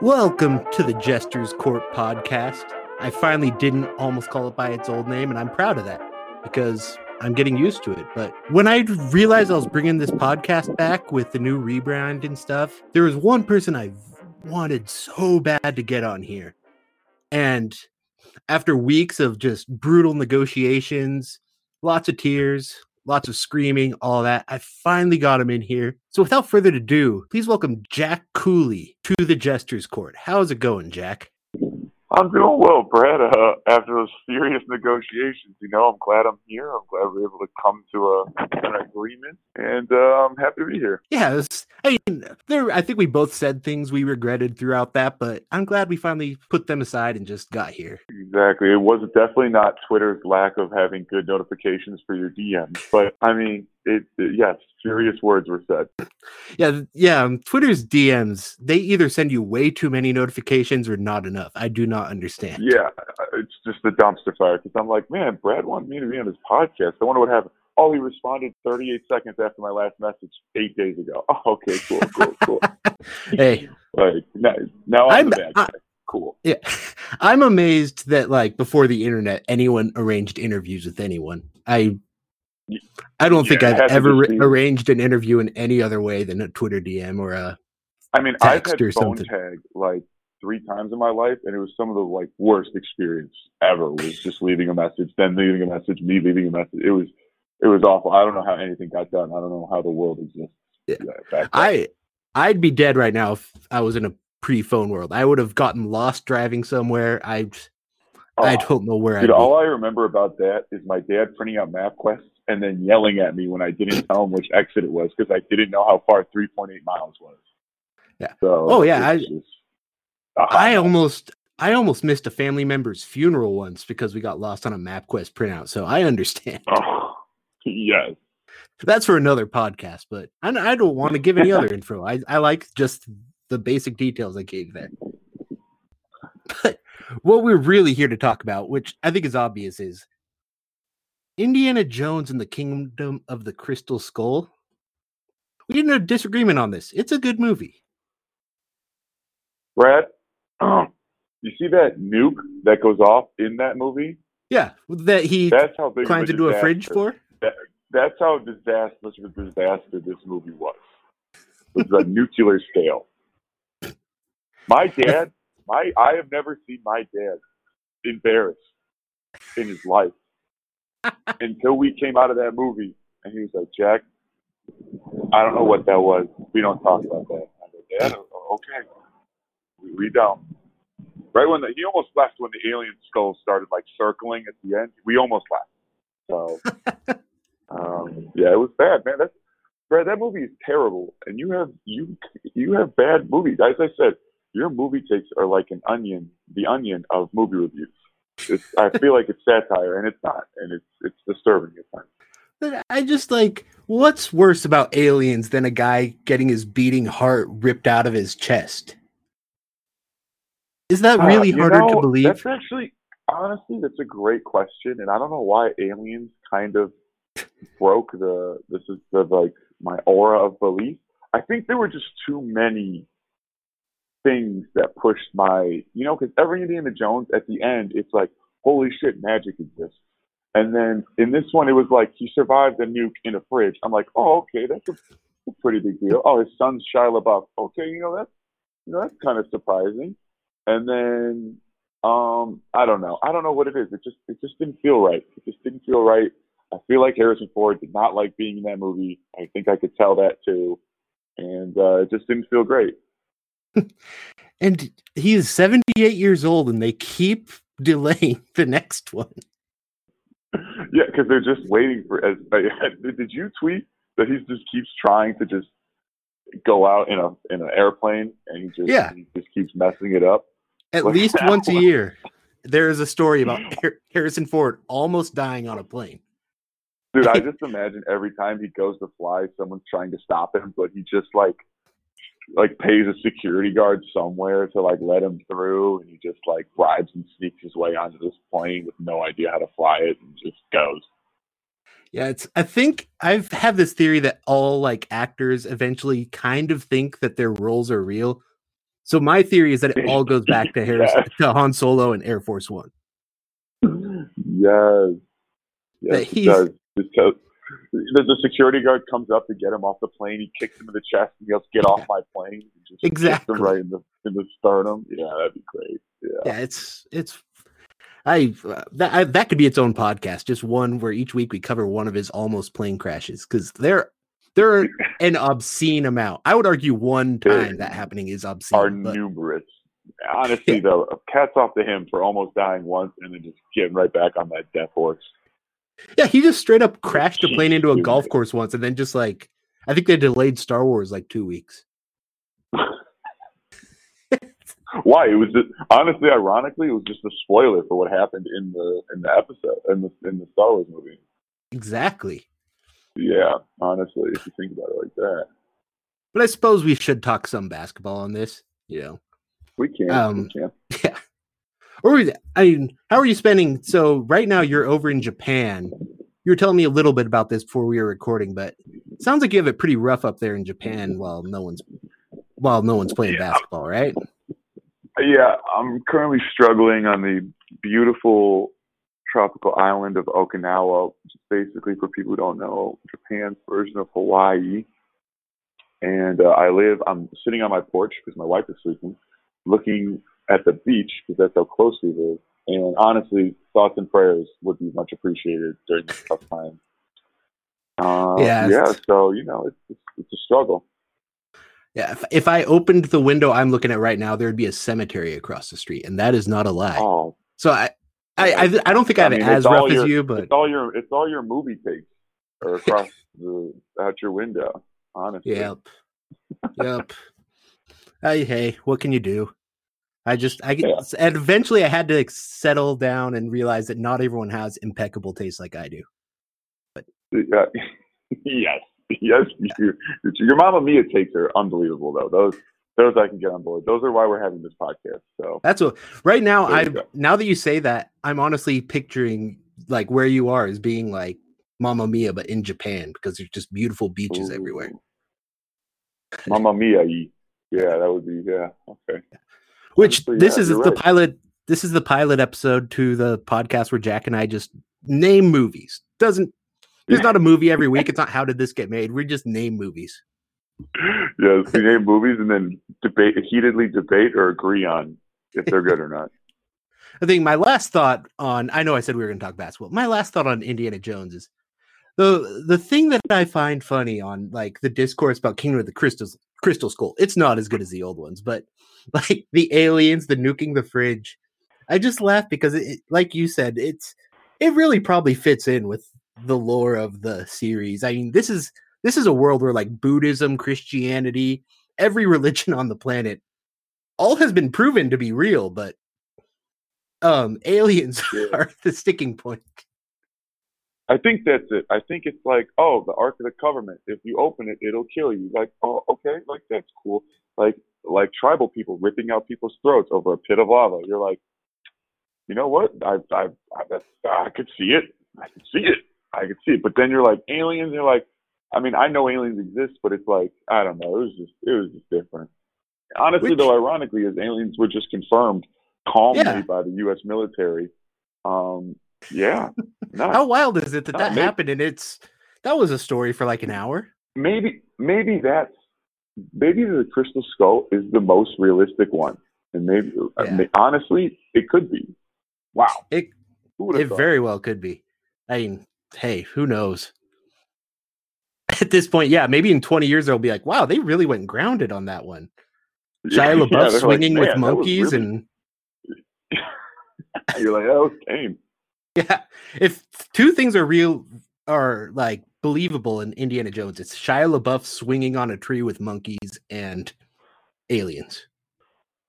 Welcome to the Jester's Court podcast. I finally didn't almost call it by its old name, and I'm proud of that because I'm getting used to it. But when I realized I was bringing this podcast back with the new rebrand and stuff, there was one person I wanted so bad to get on here. And after weeks of just brutal negotiations, lots of tears, lots of screaming, all that. I finally got him in here. So without further ado, please welcome Jack Cooley to the Jester's Court. How's it going, Jack? I'm doing well, Brad. Uh, after those furious negotiations, you know, I'm glad I'm here. I'm glad we are able to come to a, an agreement, and uh, I'm happy to be here. Yeah, was, I mean, there. I think we both said things we regretted throughout that, but I'm glad we finally put them aside and just got here. Exactly. It was definitely not Twitter's lack of having good notifications for your DMs, but I mean, it, it, yes, furious words were said. Yeah, yeah. Um, Twitter's DMs they either send you way too many notifications or not enough. I do not understand. Yeah, it's just a dumpster fire because I'm like, man, Brad wanted me to be on his podcast. I wonder what happened. Oh, he responded 38 seconds after my last message eight days ago. Oh, okay, cool, cool, cool. hey, like now, now I'm, I'm the bad guy. I, cool. Yeah, I'm amazed that like before the internet, anyone arranged interviews with anyone. I I don't yeah, think I've ever arranged an interview in any other way than a Twitter DM or a. I mean, I've had phone something. tag like three times in my life, and it was some of the like worst experience ever. Was just leaving a message, then leaving a message, me leaving a message. It was it was awful. I don't know how anything got done. I don't know how the world exists. Yeah. I I'd be dead right now if I was in a pre-phone world. I would have gotten lost driving somewhere. I oh, I don't know where. Dude, all I remember about that is my dad printing out MapQuest and then yelling at me when I didn't tell him which exit it was because I didn't know how far 3.8 miles was. Yeah. So oh yeah, I, I almost I almost missed a family member's funeral once because we got lost on a MapQuest printout. So I understand. Oh, yes. That's for another podcast, but I, I don't want to give any other info. I, I like just the basic details I gave there. But what we're really here to talk about, which I think is obvious, is Indiana Jones and the Kingdom of the Crystal Skull. We didn't have disagreement on this. It's a good movie. Brad, um, you see that nuke that goes off in that movie? Yeah, that he that's how big climbs into a fridge for. That, that's how disastrous of a disaster this movie was. It was a nuclear scale. My dad, my I have never seen my dad embarrassed in his life until we came out of that movie, and he was like, "Jack, I don't know what that was. We don't talk about that." I go, "Dad, okay, we, we don't." Right when the, he almost left when the alien skull started like circling at the end, we almost left. So, um, yeah, it was bad, man. That's Brad, that movie is terrible, and you have you you have bad movies. As I said, your movie takes are like an onion, the onion of movie reviews. It's, I feel like it's satire, and it's not, and it's it's disturbing at times. But I just like what's worse about aliens than a guy getting his beating heart ripped out of his chest? Is that uh, really uh, harder know, to believe? That's actually honestly that's a great question, and I don't know why aliens kind of broke the this is the like my aura of belief. I think there were just too many things that pushed my, you know, because every Indiana Jones at the end, it's like, holy shit, magic exists. And then in this one, it was like he survived a nuke in a fridge. I'm like, oh, okay, that's a, pretty big deal. Oh, his son's Shia LaBeouf. Okay, you know that's you know that's kind of surprising. And then um, I don't know. I don't know what it is. It just it just didn't feel right. It just didn't feel right. I feel like Harrison Ford did not like being in that movie. I think I could tell that too, and uh, it just didn't feel great. and he is 78 years old and they keep delaying the next one. Yeah, because they're just waiting for. As, did you tweet that he just keeps trying to just go out in a in an airplane and he just yeah. he just keeps messing it up? At like, least once a year, there is a story about Harrison Ford almost dying on a plane. Dude, I just imagine every time he goes to fly, someone's trying to stop him, but he just like like pays a security guard somewhere to like let him through and he just like bribes and sneaks his way onto this plane with no idea how to fly it and just goes Yeah, it's. I think I've have this theory that all like actors eventually kind of think that their roles are real. So my theory is that it all goes back to Harrison, to Han Solo and Air Force One. Yes. Yes, That he's- does. Just tell- the, the security guard comes up to get him off the plane. He kicks him in the chest and yells, "Get off my plane!" Exactly. right in the in the sternum. Yeah, that'd be great. Yeah. Yeah, it's it's. I uh, that I, that could be its own podcast, just one where each week we cover one of his almost plane crashes because there are an obscene amount. I would argue one time that happening is obscene. Are but- numerous. Honestly, though, cats off to him for almost dying once and then just getting right back on that death horse. Yeah, he just straight up crashed a plane into a golf course once, and then just like I think they delayed Star Wars like two weeks. Why? It was just honestly, ironically, it was just a spoiler for what happened in the in the episode in the in the Star Wars movie. Exactly. Yeah, honestly, if you think about it like that, But I suppose we should talk some basketball on this. You know, we can. Um, we can. yeah. Or I mean, how are you spending? So right now you're over in Japan. You were telling me a little bit about this before we were recording, but it sounds like you have it pretty rough up there in Japan while no one's while no one's playing Yeah. basketball, right? Yeah, I'm currently struggling on the beautiful tropical island of Okinawa, which is basically for people who don't know, Japan's version of Hawaii. And uh, I live, I'm sitting on my porch because my wife is sleeping, looking at the beach because that's how close we live. And honestly, thoughts and prayers would be much appreciated during this tough time. Uh, Yeah, yeah. So you know, it's, it's it's a struggle. Yeah. If, if I opened the window I'm looking at right now, there'd be a cemetery across the street, and that is not a lie. Oh, So I, I, I, I don't think I have I mean, it as rough as you, but it's all your it's all your movie takes are across the out your window. Honestly, Yep. Yep. Hey, hey, what can you do? I just, I Yeah. and eventually I had to like, settle down and realize that not everyone has impeccable taste like I do. Yeah. Uh, yes, yes. You, your Mama Mia takes are unbelievable though. Those those I can get on board. Those are why we're having this podcast. So That's what, right now, I, now that you say that, I'm honestly picturing like where you are as being like Mamma Mia, but in Japan because there's just beautiful beaches everywhere. Ooh. Mamma Mia. Yeah, that would be yeah. Okay. Which this yeah, is the right. pilot. This is the pilot episode to the podcast where Jack and I just name movies. Doesn't it's not a movie every week. It's not how did this get made. We just name movies. Yeah, we name movies and then debate heatedly debate or agree on if they're good or not. I think my last thought on I know I said we were going to talk basketball. My last thought on Indiana Jones is the the thing that I find funny on like the discourse about Kingdom of the Crystal Crystal Skull. It's not as good as the old ones, but like the aliens, the nuking the fridge. I just laugh because it, like you said, it's it really probably fits in with the lore of the series. I mean, this is this is a world where like Buddhism, Christianity, every religion on the planet all has been proven to be real, but um aliens Yeah. are the sticking point. I think that's it. I think it's like, oh, the Ark of the Covenant. If you open it, it'll kill you. Like, oh, okay, like that's cool. Like, like tribal people ripping out people's throats over a pit of lava. You're like, you know what? I, I, I, that's, I could see it. I could see it. I could see it. But then you're like aliens. You're like, I mean, I know aliens exist, but it's like, I don't know. It was just, it was just different. Honestly, Which- though, ironically, as aliens were just confirmed calmly Yeah. by the U.S. military. Um, yeah. No. How wild is it that Uh, that may- happened and it's that was a story for like an hour? maybe maybe that's maybe the crystal skull is the most realistic one and maybe I mean, honestly it could be wow It it thought? very well could be. I mean, hey, who knows? At this point, yeah, maybe in 20 years they'll be like, "Wow, they really went grounded on that one." Yeah, Shia LaBeouf like, swinging with "Man, that was monkeys really-" and you're like that was tame yeah, if two things are real are like believable in Indiana Jones, it's Shia LaBeouf swinging on a tree with monkeys and aliens.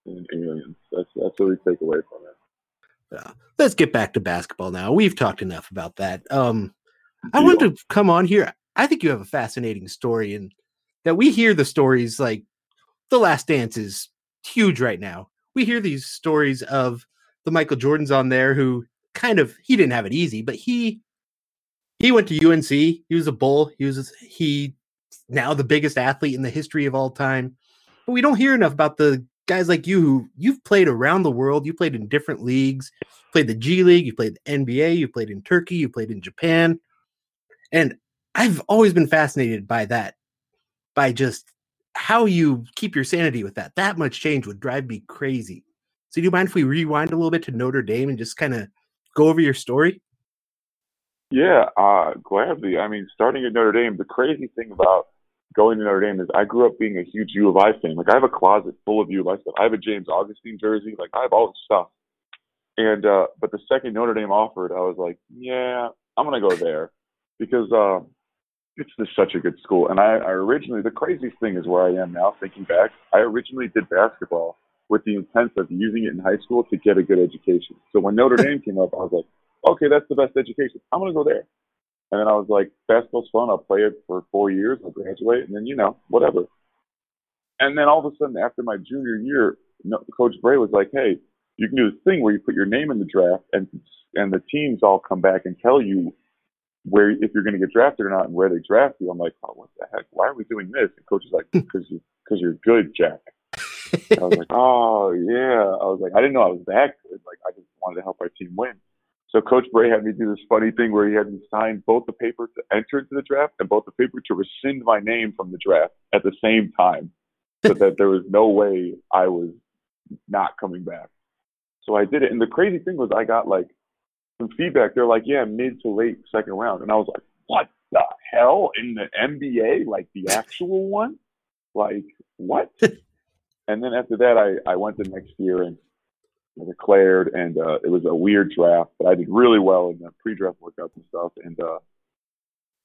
and aliens that's that's what we take away from it Uh, let's get back to basketball now. We've talked enough about that. Um, I wanted to come on here. I think you have a fascinating story, and that we hear the stories like The Last Dance is huge right now. We hear these stories of the Michael Jordans on there who kind of he didn't have it easy, but he he went to UNC. He was a bull. He was he now the biggest athlete in the history of all time. But we don't hear enough about the guys like you who you've played around the world. You played in different leagues. played the G League. You played the NBA. You played in Turkey. You played in Japan. And I've always been fascinated by that, by just how you keep your sanity with that. That much change would drive me crazy. So, do you mind if we rewind a little bit to Notre Dame and just kind of go over your story? Yeah, uh, gladly. I mean, starting at Notre Dame, the crazy thing about going to Notre Dame is I grew up being a huge U of I fan. Like, I have a closet full of U of I stuff. I have a James Augustine jersey. Like, I have all this stuff. And, uh, but the second Notre Dame offered, I was like, yeah, I'm to go there because, uh, it's just such a good school. And I, I originally, the craziest thing is where I am now, thinking back, I originally did basketball with the intent of using it in high school to get a good education. So when Notre Dame came up, I was like, okay, that's the best education. I'm going to go there. And then I was like, basketball's fun. I'll play it for four years. I'll graduate, and then you know, whatever. And then all of a sudden, after my junior year, Coach Brey was like, "Hey, you can do this thing where you put your name in the draft, and and the teams all come back and tell you where if you're going to get drafted or not, and where they draft you." I'm like, "Oh, what the heck? Why are we doing this?" And Coach is like, "Because you because you're good, Jack." I was like, "Oh yeah." I was like, "I didn't know I was that good. Like, I just wanted to help our team win." So Coach Brey had me do this funny thing where he had me sign both the paper to enter into the draft and both the paper to rescind my name from the draft at the same time, so that there was no way I was not coming back. So I did it, and the crazy thing was I got like some feedback. They're like, "Yeah, mid to late second round," and I was like, "What the hell in the NBA? Like the actual one? Like what?" And then after that, I I went the next year and declared, and uh, it was a weird draft, but I did really well in the pre-draft workouts and stuff, and uh,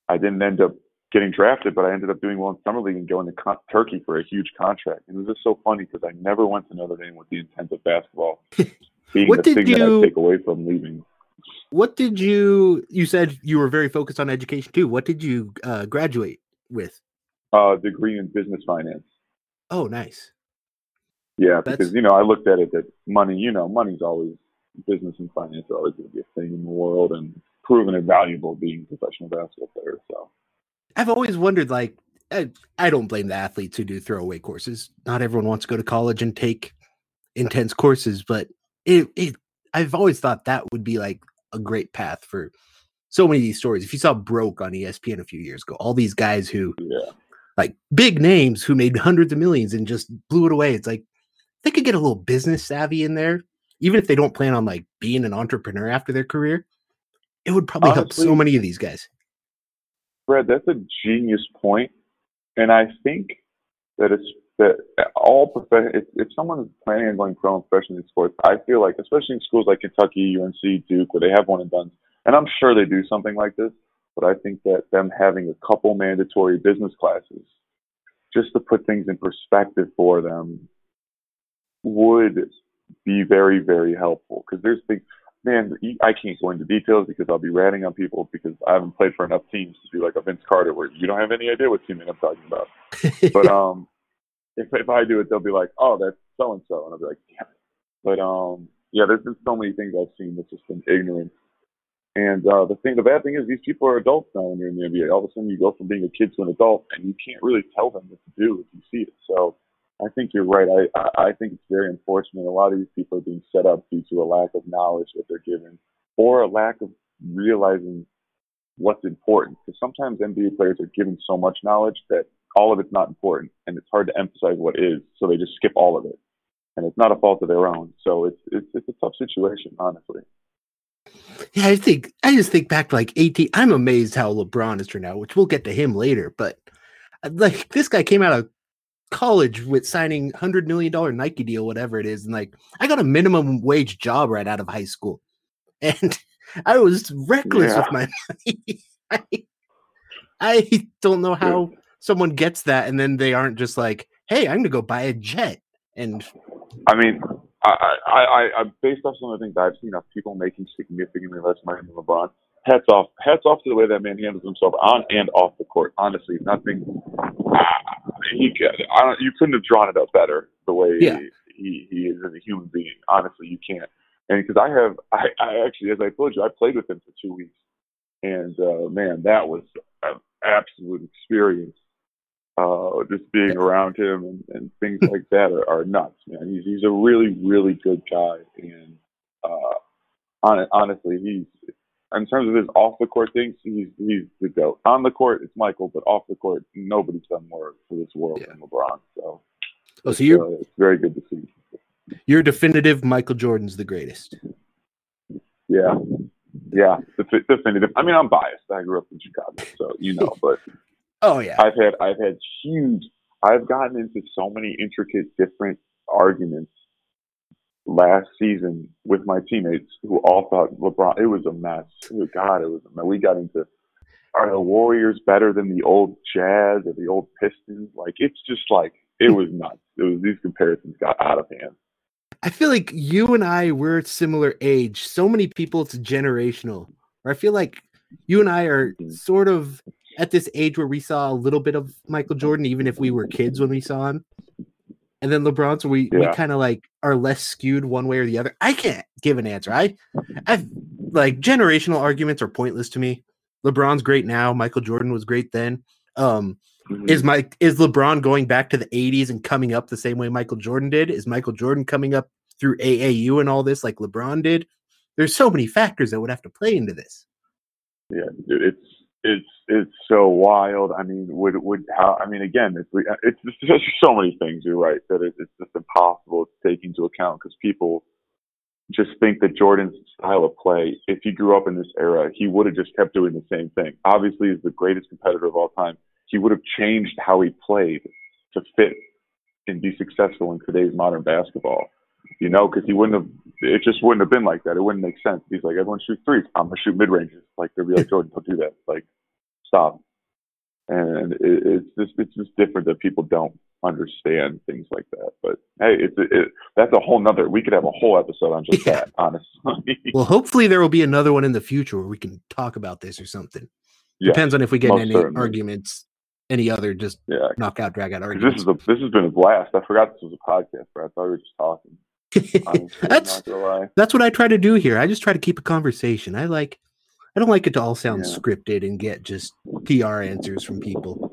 I didn't end up getting drafted, but I ended up doing well in summer league and going to con- Turkey for a huge contract. And it was just so funny because I never went to Notre Dame with the intent of basketball being what the did thing you, that I take away from leaving. What did you? You said you were very focused on education too. What did you uh, graduate with? Uh, degree in business finance. Oh, nice. Yeah, That's... because you know I looked at it that money, you know, money's always business and finance are always going to be a thing in the world, and proven it valuable being a professional basketball player. So I've always wondered, like, I, I don't blame the athletes who do throwaway courses. Not everyone wants to go to college and take intense courses, but it, it I've always thought that would be like a great path for so many of these stories. If you saw Broke on ESPN a few years ago, all these guys who yeah. like big names who made hundreds of millions and just blew it away. It's like they could get a little business savvy in there, even if they don't plan on like being an entrepreneur after their career. It would probably Honestly, help so many of these guys. Brad, that's a genius point, and I think that it's that all profession. If, if someone is planning on going pro and professional in sports, I feel like, especially in schools like Kentucky, UNC, Duke, where they have one and done, and I'm sure they do something like this, but I think that them having a couple mandatory business classes just to put things in perspective for them would be very, very helpful because there's things, man, I can't go into details because I'll be ratting on people because I haven't played for enough teams to be like a Vince Carter where you don't have any idea what team I'm talking about. but um, if if I do it, they'll be like, oh, that's so and so, and I'll be like, damn it. But um, yeah, there's been so many things I've seen that's just been ignorance. And uh, the thing, the bad thing is, these people are adults now when you're in the NBA. All of a sudden, you go from being a kid to an adult, and you can't really tell them what to do if you see it. So I think you're right. I, I think it's very unfortunate. A lot of these people are being set up due to a lack of knowledge that they're given or a lack of realizing what's important. Because sometimes NBA players are given so much knowledge that all of it's not important and it's hard to emphasize what is. So they just skip all of it. And it's not a fault of their own. So it's, it's, it's a tough situation, honestly. Yeah, I think I just think back to like 18. I'm amazed how LeBron has turned out, which we'll get to him later. But uh, like this guy came out of college with signing hundred million dollar Nike deal, whatever it is, and like I got a minimum wage job right out of high school, and I was reckless yeah. with my money. I, I don't know how someone gets that, and then they aren't just like, "Hey, I'm gonna go buy a jet." And I mean, I, I, I, based off some of the things I've seen of people making significantly less money than LeBron. Hats off, hats off to the way that man handles himself on and off the court. Honestly, nothing he I don't, you couldn't have drawn it up better the way yeah. he, he is as a human being. Honestly, you can't. And because I have, I, I actually, as I told you, I played with him for two weeks, and uh, man, that was an absolute experience. Uh, just being around him and, and things like that are, are nuts, man. He's he's a really really good guy, and uh, on, honestly, he's in terms of his off the court things, he's he's the goat. On the court, it's Michael, but off the court, nobody's done more for this world Yeah. than LeBron. So, Oh, so you're uh, it's very good to see. you're definitive. Michael Jordan's the greatest. Yeah, yeah, defi- definitive. I mean, I'm biased. I grew up in Chicago, so you know. But Oh yeah. I've had I've had huge. I've gotten into so many intricate, different arguments last season with my teammates who all thought LeBron. It was a mess. Oh, God, it was a mess. We got into are the Warriors better than the old Jazz or the old Pistons? Like it's just like it was nuts. It was these comparisons got out of hand. I feel like you and I we're similar age. So many people, it's generational. Or I feel like you and I are Mhm. sort of at this age where we saw a little bit of Michael Jordan, even if we were kids when we saw him. And then LeBron, so we, we kind of like are less skewed one way or the other. I can't give an answer. I I've like generational arguments are pointless to me. LeBron's great now. Michael Jordan was great then. Um, Mhm. is Mike is LeBron going back to the 80s and coming up the same way Michael Jordan did? Is Michael Jordan coming up through AAU and all this like LeBron did? There's so many factors that would have to play into this. Yeah, dude, it's it's it's so wild. I mean, would would how? I mean, again, it's it's just so many things. You're right that it, it's just impossible to take into account because people just think that Jordan's style of play. If he grew up in this era, he would have just kept doing the same thing. Obviously, he's the greatest competitor of all time. He would have changed how he played to fit and be successful in today's modern basketball. You know, because he wouldn't have. It just wouldn't have been like that. It wouldn't make sense. He's like, everyone shoot threes. I'm gonna shoot mid ranges. Like they'd be like, Jordan, don't do that. Like, stop. And it, it's just it's just different that people don't understand things like that. But hey, it's it, that's a whole nother. We could have a whole episode on just Yeah. that. Honestly, Well, hopefully there will be another one in the future where we can talk about this or something. yeah, Depends on if we get any certainly. arguments, any other just yeah. knockout drag out arguments. This is a this has been a blast. I forgot this was a podcast, but I thought we were just talking. Honestly, That's not gonna lie. that's what I try to do here. I just try to keep a conversation. I like I don't like it to all sound Yeah. scripted and get just PR answers from people.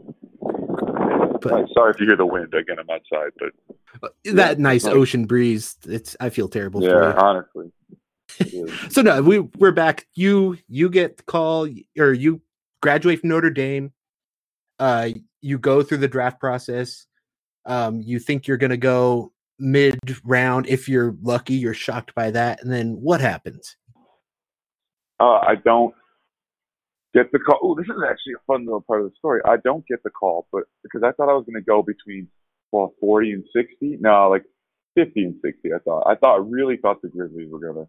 But- sorry if you hear the wind again. I'm outside, but that nice like- ocean breeze, it's I feel terrible yeah, for you. honestly. so no, we we're back. You you get the call or you graduate from Notre Dame. Uh, you go through the draft process. Um, you think you're gonna go mid round. If you're lucky, you're shocked by that, and then what happens? Uh, I don't get the call. Oh, this is actually a fun little part of the story. I don't get the call, but because I thought I was going to go between well, 40 and 60. No, like 50 and 60. I thought. I thought. I really thought the Grizzlies were gonna.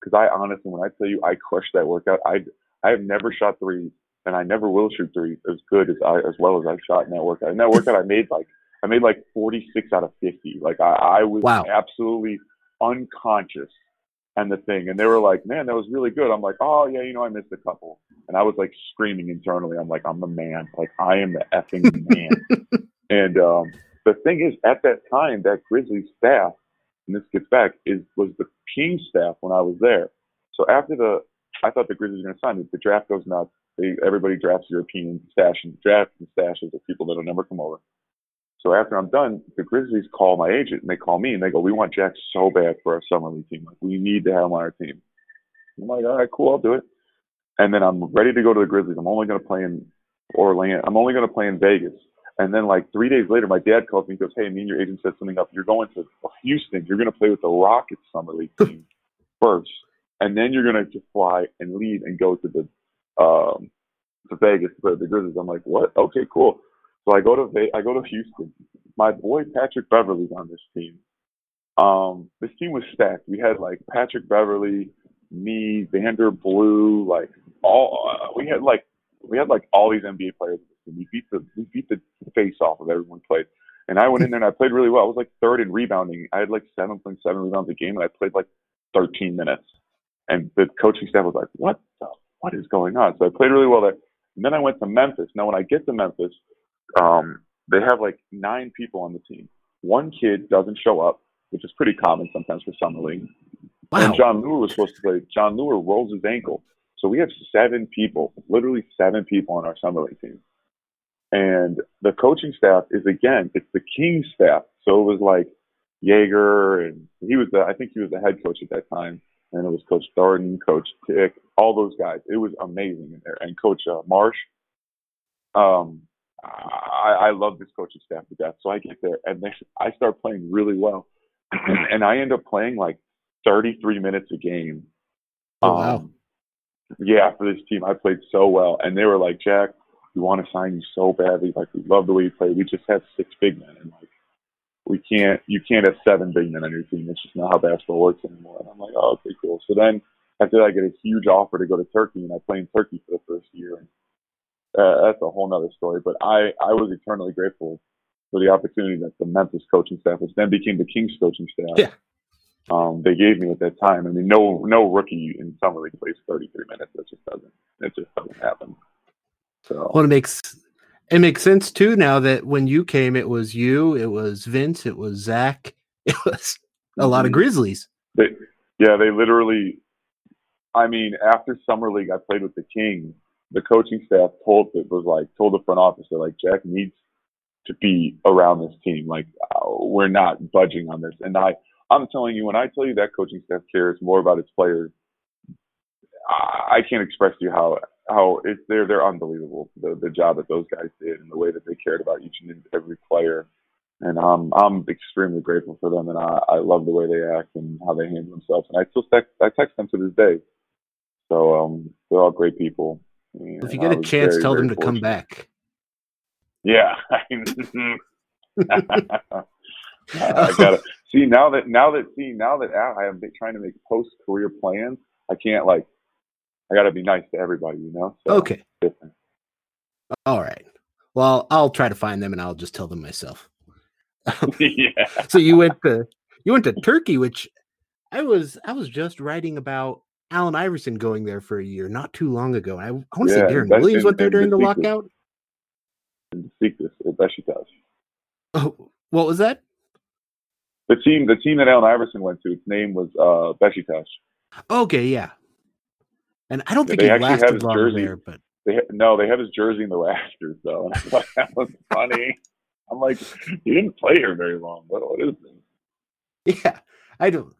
Because I honestly, when I tell you, I crushed that workout. I I have never shot threes, and I never will shoot threes as good as I as well as I shot in that workout. In that workout, I made like I made like 46 out of 50. Like I, I was Wow. absolutely unconscious and the thing. And they were like, man, that was really good. I'm like, oh, yeah, you know, I missed a couple. And I was like screaming internally. I'm like, I'm the man. Like, I am the effing man. and um, the thing is, at that time, that Grizzlies staff, and this gets back, is was the King staff when I was there. So after the, I thought the Grizzlies were going to sign me. The draft goes nuts. They, everybody drafts European stash and draft and stashes of people that'll never come over. So after I'm done, the Grizzlies call my agent and they call me and they go, "We want Jack so bad for our summer league team. Like, we need to have him on our team." I'm like, "All right, cool, I'll do it." And then I'm ready to go to the Grizzlies. I'm only going to play in Orlando. I'm only going to play in Vegas. And then like three days later, my dad calls me and goes, "Hey, me and your agent set something up. You're going to Houston. You're going to play with the Rockets summer league team first, and then you're going to fly and leave and go to the um, to Vegas to play with the Grizzlies." I'm like, "What? Okay, cool." So I go to I go to Houston. My boy Patrick Beverley's on this team. Um, this team was stacked. We had like Patrick Beverley, me, Vander Blue, like all. Uh, we had like we had like all these NBA players. And we beat the we beat the face off of everyone played. And I went in there and I played really well. I was like third in rebounding. I had like seven point seven rebounds a game, and I played like thirteen minutes. And the coaching staff was like, "What the what is going on?" So I played really well there. And then I went to Memphis. Now when I get to Memphis, um, they have like nine people on the team. One kid doesn't show up, which is pretty common sometimes for summer league. Wow. And Jon Leuer was supposed to play. Jon Leuer rolls his ankle. So we have seven people, literally seven people on our summer league team. And the coaching staff is again, it's the King staff. So it was like Joerger, and he was the, I think he was the head coach at that time. And it was Coach Darden, Coach Tick, all those guys. It was amazing in there. And Coach uh, Marsh. Um, I, I love this coaching staff to death. So I get there and they, I start playing really well. and I end up playing like 33 minutes a game. Oh, wow. Um, yeah, for this team, I played so well. And they were like, Jack, we want to sign you so badly. Like, we love the way you play. We just have six big men. And like, we can't, you can't have seven big men on your team. It's just not how basketball works anymore. And I'm like, oh, okay, cool. So then after that, I get a huge offer to go to Turkey and I play in Turkey for the first year. And uh, that's a whole nother story. But I, I was eternally grateful for the opportunity that the Memphis coaching staff, which then became the Kings coaching staff, Yeah. um, they gave me at that time. I mean, no, no rookie in summer league plays 33 minutes. That just doesn't, it just doesn't happen. So Well, it makes it makes sense too now that when you came, it was you, it was Vince, it was Zach, it was a lot of Mhm. Grizzlies. They, yeah, they literally. I mean, after summer league, I played with the Kings. The coaching staff told it was like told the front office they're like Jack needs to be around this team. Like uh, we're not budging on this. And I, I'm telling you, when I tell you that coaching staff cares more about its players, I, I can't express to you how how it's they're they're unbelievable. The the job that those guys did and the way that they cared about each and every player. And um, I'm extremely grateful for them, and I, I love the way they act and how they handle themselves. And I still text, I text them to this day. So um, they're all great people. If you get a chance, very, tell them very to come back. Yeah. I gotta see now that now that see now that I am trying to make post career plans. I can't like. I gotta be nice to everybody, you know. So, Okay. All right. Well, I'll try to find them and I'll just tell them myself. yeah. so you went to you went to Turkey, which I was I was just writing about Allen Iverson going there for a year not too long ago. I, I want to Yeah, say Deron Williams went there during the Besiktas. lockout. Besiktas, or Besiktas. Oh, what was that? The team, the team that Allen Iverson went to, its name was uh, Besiktas. Okay, yeah. And I don't Yeah, think they he actually have lasted his long jersey. there, but They ha- no, they have his jersey in the rafters though. And I thought that was funny. I'm like, he didn't play here very long. What, what is this? yeah, I don't.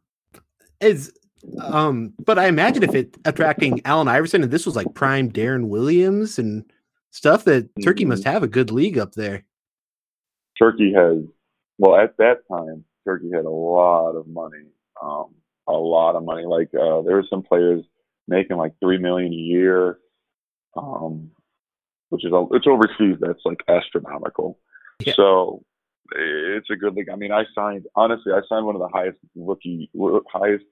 Is um, but I imagine if it attracting Allen Iverson and this was like prime Deron Williams and stuff that Turkey Mhm. must have a good league up there. Turkey has, well, at that time, Turkey had a lot of money, um, a lot of money. Like uh, there were some players making like three million a year, um, which is which overseas that's like astronomical. Yeah. So it's a good league. I mean, I signed honestly, I signed one of the highest rookie, highest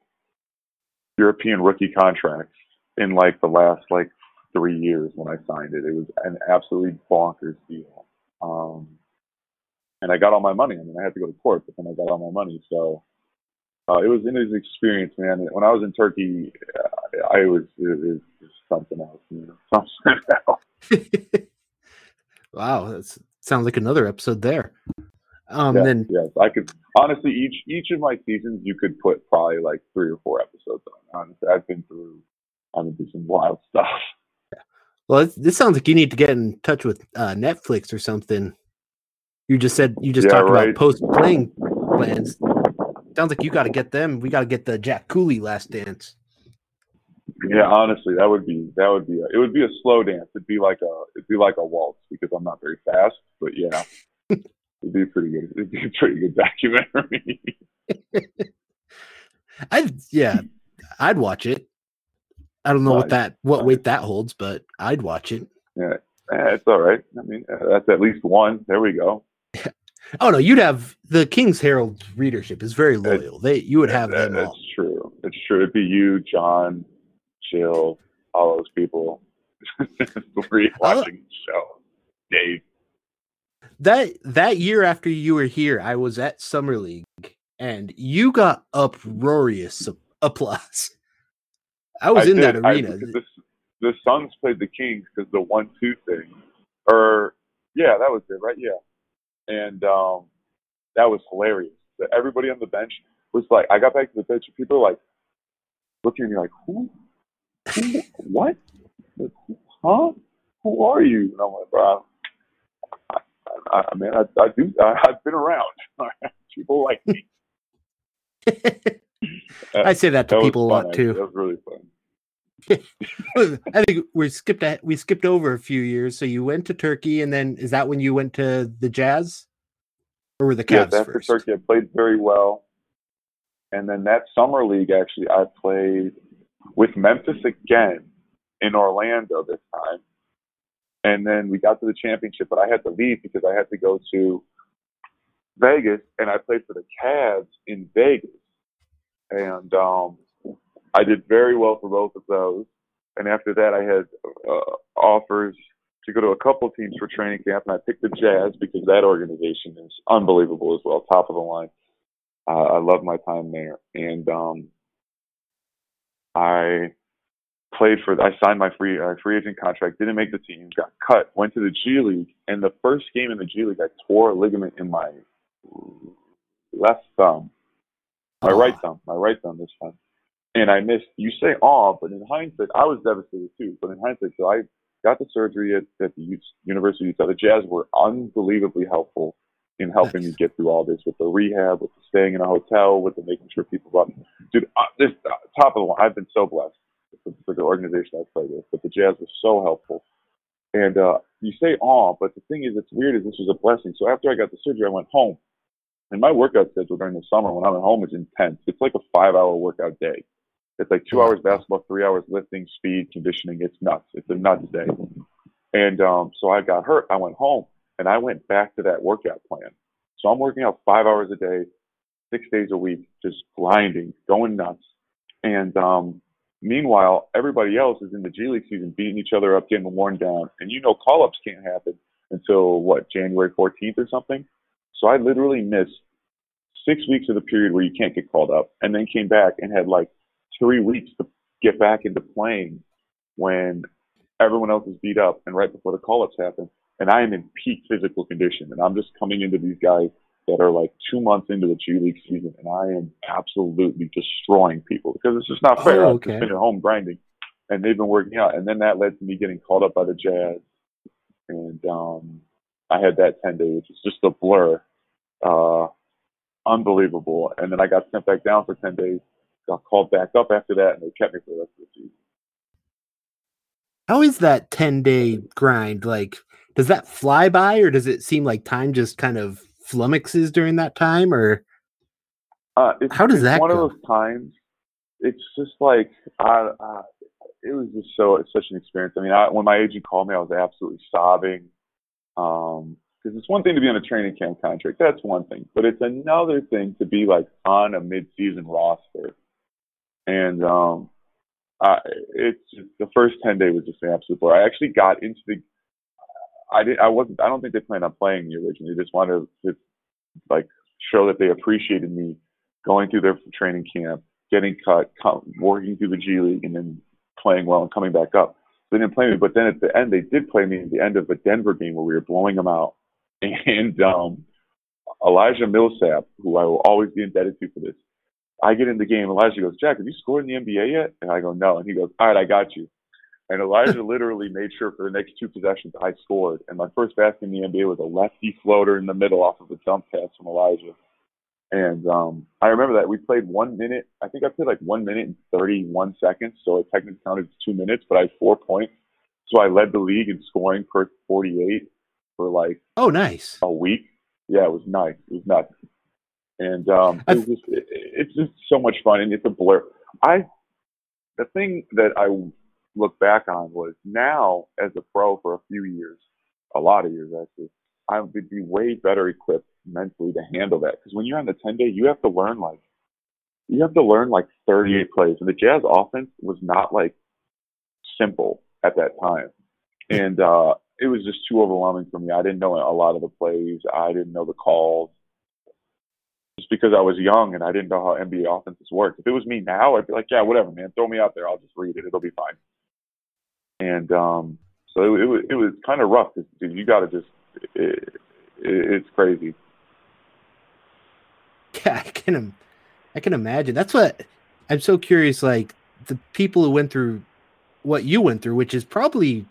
European rookie contracts in like the last like three years when I signed it. It was an absolutely bonkers deal. Um, and I got all my money. I mean, I had to go to court, but then I got all my money. So uh, it was in his experience, man. When I was in Turkey, uh, I was it was something else, you know, something else. wow, that sounds like another episode there. Um, yes, then yes, I could honestly each each of my seasons you could put probably like three or four episodes on. Honestly, I've been through I've been through some wild stuff. Well, this, this sounds like you need to get in touch with uh, Netflix or something. You just said you just Yeah, talked right. about post playing plans. Sounds like you got to get them. We got to get the Jack Cooley Last Dance. Yeah, honestly, that would be that would be a, it would be a slow dance. It'd be like a it'd be like a waltz because I'm not very fast, but yeah, it'd be pretty good. It'd be a pretty good documentary. I yeah, I'd watch it. I don't know what that what weight that holds, but I'd watch it. yeah, eh, it's all right. I mean, uh, that's at least one. There we go. Oh no, you'd have the King's Herald readership is very loyal. They you would have That- them that's all. true. It's true. It'd be you, John, Jill, all those people. Watching the show. Dave. That that year after you were here, I was at Summer League and you got uproarious applause. I was I in that did. I- arena. because the, the Suns played the Kings because the one-two thing, or yeah, that was it, right? Yeah, and um, that was hilarious. That everybody on the bench was like, I got back to the bench, and people were like looking at me like, who, Who, what? Huh? Who are you? And I'm like, bro, I, I, I mean, I, I do. I, I've been around. People like me. I say that to That people a lot too. That was really fun. I think we skipped a, we skipped over a few years. So you went to Turkey, and then is that when you went to the Jazz, or were the Cavs after first? Turkey, I played very well. And then that summer league, actually, I played with Memphis again in Orlando this time. And then we got to the championship, but I had to leave because I had to go to Vegas, and I played for the Cavs in Vegas. And um, I did very well for both of those. And after that, I had uh, offers to go to a couple teams for training camp, and I picked the Jazz because that organization is unbelievable as well, top of the line. Uh, I love my time there, and um, I played for. I signed my free uh, free agent contract, didn't make the team, got cut, went to the G League, and the first game in the G League, I tore a ligament in my left thumb, my Aw. right thumb, my right thumb this time, and I missed. You say "aw," but in hindsight, I was devastated too. But in hindsight, so I got the surgery at, at the University of Utah. The Jazz were unbelievably helpful in helping me get through all this with the rehab, with the staying in a hotel, with the making sure people brought me. Dude, uh, this uh, top of the line. I've been so blessed for, for the organization I play with, but the Jazz was so helpful. And uh, you say "aw," but the thing is, it's weird. Is this was a blessing. So after I got the surgery, I went home, and my workout schedule during the summer when I'm at home is intense. It's like a five-hour workout day. It's like two hours basketball, three hours lifting, speed, conditioning. It's nuts. It's a nuts day. And um, so I got hurt. I went home and I went back to that workout plan. So I'm working out five hours a day, six days a week, just grinding, going nuts. And um, meanwhile, everybody else is in the G League season, beating each other up, getting worn down. And you know, call ups can't happen until what, January 14th or something? So I literally missed six weeks of the period where you can't get called up and then came back and had like three weeks to get back into playing when everyone else is beat up and right before the call ups happen. And I am in peak physical condition. And I'm just coming into these guys that are like two months into the G League season and I am absolutely destroying people because it's just not fair. Oh, I've just been at home grinding and they've been working out. And then that led to me getting called up by the Jazz. And um I had that ten day, which is just a blur. Uh unbelievable. And then I got sent back down for ten days, got called back up after that and they kept me for the rest of the season. How is that 10 day grind? Like, does that fly by or does it seem like time just kind of flummoxes during that time? Or Uh, it's, How does that one go? of those times. It's just like I, uh, it was just so it's such an experience. I mean, I, when my agent called me, I was absolutely sobbing. Um, because it's one thing to be on a training camp contract, that's one thing, but it's another thing to be like on a mid-season roster. And um, I, it's just, the first ten day was just an absolute blur. I actually got into the. I didn't. I wasn't. I don't think they planned on playing me originally. They just wanted to like show that they appreciated me going through their training camp, getting cut, com- working through the G League, and then playing well and coming back up. They didn't play me, but then at the end, they did play me at the end of a Denver game where we were blowing them out. And um, Elijah Millsap, who I will always be indebted to for this, I get in the game. Elijah goes, Jack, have you scored in the NBA yet? And I go, no. And he goes, all right, I got you. And Elijah literally made sure for the next two possessions I scored. And my first basket in the NBA was a lefty floater in the middle off of a jump pass from Elijah. And um, I remember that we played one minute. I think I played like one minute and 31 seconds. So it technically counted as two minutes, but I had four points. So I led the league in scoring per 48 for like oh, nice. a week. Yeah, it was nice. It was nuts. And um, it was just, it, it's just so much fun, and it's a blur. I the thing that I look back on was now as a pro for a few years, a lot of years actually, I would be way better equipped mentally to handle that. Because when you're on the 10 day, you have to learn like you have to learn like 38 plays, and the Jazz offense was not like simple at that time, and uh, it was just too overwhelming for me. I didn't know a lot of the plays. I didn't know the calls. Just because I was young and I didn't know how NBA offenses work. If it was me now, I'd be like, yeah, whatever, man. Throw me out there. I'll just read it. It'll be fine. And um, so it, it was it was kind of rough. you got to just it, it, it's crazy. Yeah, I can, I can imagine. That's what I'm so curious. Like the people who went through what you went through, which is probably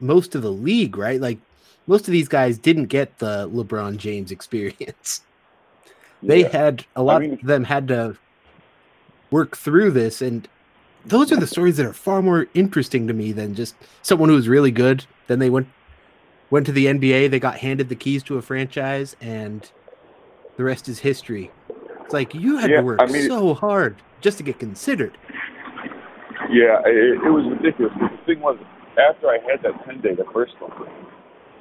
most of the league, right? Like most of these guys didn't get the LeBron James experience. They Yeah. had a lot mean- of them had to work through this, and those are the stories that are far more interesting to me than just someone who was really good. Then they went went to the NBA, they got handed the keys to a franchise, and the rest is history. It's like you had Yeah, to work I mean- so hard just to get considered. Yeah, it, it was ridiculous. But the thing was, after I had that ten day, the first one,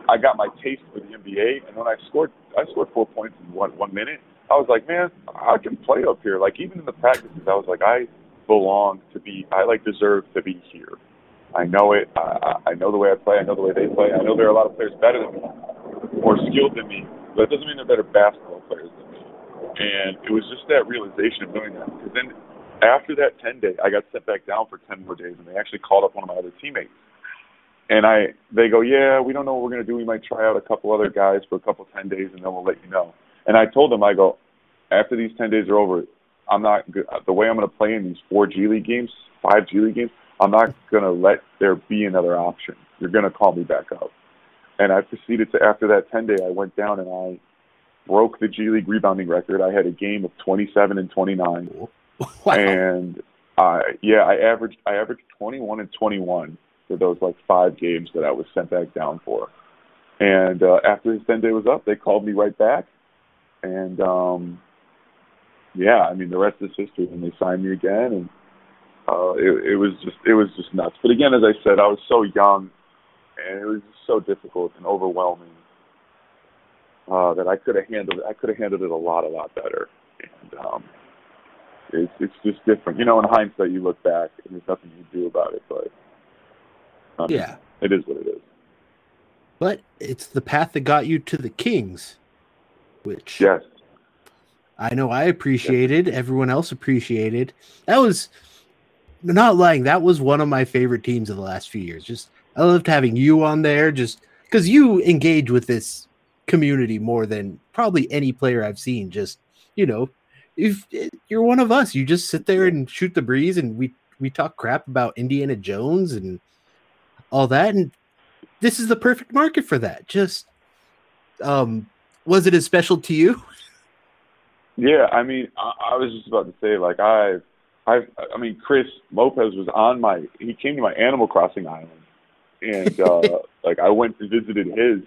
I got my taste for the NBA, and when I scored, I scored four points in one one minute. I was like, man, I can play up here. Like even in the practices, I was like, I belong to be. I like deserve to be here. I know it. I, I know the way I play. I know the way they play. I know there are a lot of players better than me, more skilled than me, but it doesn't mean they're better basketball players than me. And it was just that realization of doing that. Because then after that 10 day, I got sent back down for 10 more days, and they actually called up one of my other teammates. And I, they go, yeah, we don't know what we're gonna do. We might try out a couple other guys for a couple 10 days, and then we'll let you know. And I told them, I go, after these 10 days are over, I'm not. The way I'm gonna play in these four G League games, five G League games, I'm not gonna let there be another option. You're gonna call me back up. And I proceeded to after that 10 day, I went down and I broke the G League rebounding record. I had a game of 27 and 29 Wow. and I yeah, I averaged I averaged 21 and 21 for those like five games that I was sent back down for. And uh, after his 10 day was up, they called me right back, and um, yeah, I mean the rest is history. And they signed me again, and uh, it, it was just it was just nuts. But again, as I said, I was so young, and it was just so difficult and overwhelming uh, that I could have handled. I could have handled it a lot a lot better. And um, it's it's just different. You know, in hindsight, you look back and there's nothing you can do about it. But um, yeah. it is what it is. But it's the path that got you to the Kings, which Yes, I know I appreciated, everyone else appreciated. That was not lying, that was one of my favorite teams of the last few years. Just I loved having you on there just because you engage with this community more than probably any player I've seen. Just, you know, if you're one of us, you just sit there and shoot the breeze and we we talk crap about Indiana Jones and all that and this is the perfect market for that. Just um was it as special to you? yeah. I mean, I, I was just about to say, like I, I, I mean, Chris Lopez was on my. He came to my Animal Crossing island, and uh, like I went and visited his,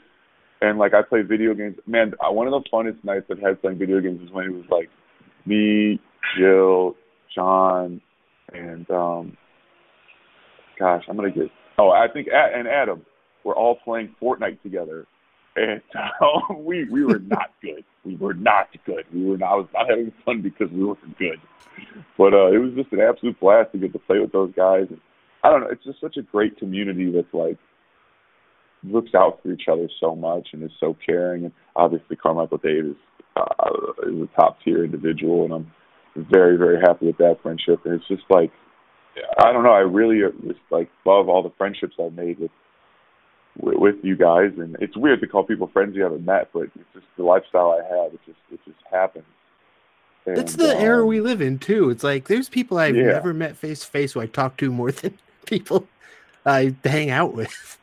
and like I played video games. Man, uh, one of the funnest nights I've had playing video games is when it was like me, Jill, John, and um, gosh, I'm gonna get. Oh, I think and Adam were all playing Fortnite together, and uh, we we were not good. We were not good. We were not. I was not having fun because we weren't good. But uh, it was just an absolute blast to get to play with those guys. And I don't know. It's just such a great community that's like looks out for each other so much and is so caring. And obviously, Carmichael Dave is uh, is a top tier individual, and I'm very very happy with that friendship. And it's just like I don't know. I really just like love all the friendships I've made with with, with you guys. And it's weird to call people friends you haven't met, but it's just the lifestyle I have. It just it just happens. And, That's the era um, we live in too. It's like there's people I've Yeah. never met face to face who I talk to more than people I hang out with.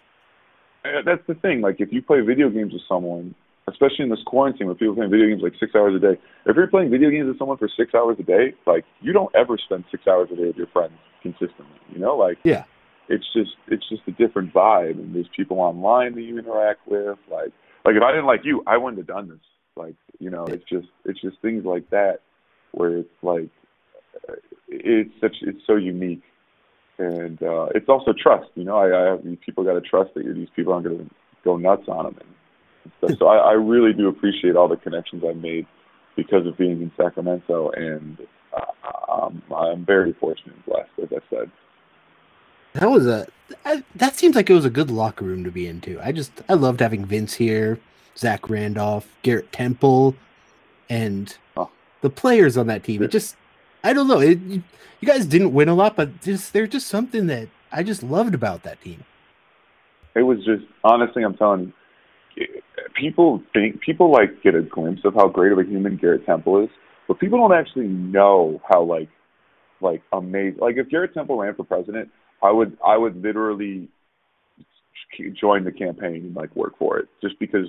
Uh, that's the thing. Like, if you play video games with someone, especially in this quarantine where people playing video games like six hours a day, if you're playing video games with someone for six hours a day, like, you don't ever spend six hours a day with your friends consistently. You know, like, Yeah. It's just it's just a different vibe. And there's people online that you interact with. Like, like if I didn't like you, I wouldn't have done this. Like, you know, it's just it's just things like that where it's like it's such it's so unique and uh, it's also trust. You know, I, I people got to trust that these people aren't going to go nuts on them and stuff. So I, I really do appreciate all the connections I've made because of being in Sacramento, and uh, um, I'm very fortunate and blessed, as I said. That was a I, that seems like it was a good locker room to be into. I just I loved having Vince here, Zach Randolph, Garrett Temple, and Oh. the players on that team. It just I don't know. It, you, you guys didn't win a lot, but just there's just something that I just loved about that team. It was just honestly, I'm telling you, people think people like get a glimpse of how great of a human Garrett Temple is, but people don't actually know how like like amazing. Like if Garrett Temple ran for president, I would I would literally join the campaign and like work for it just because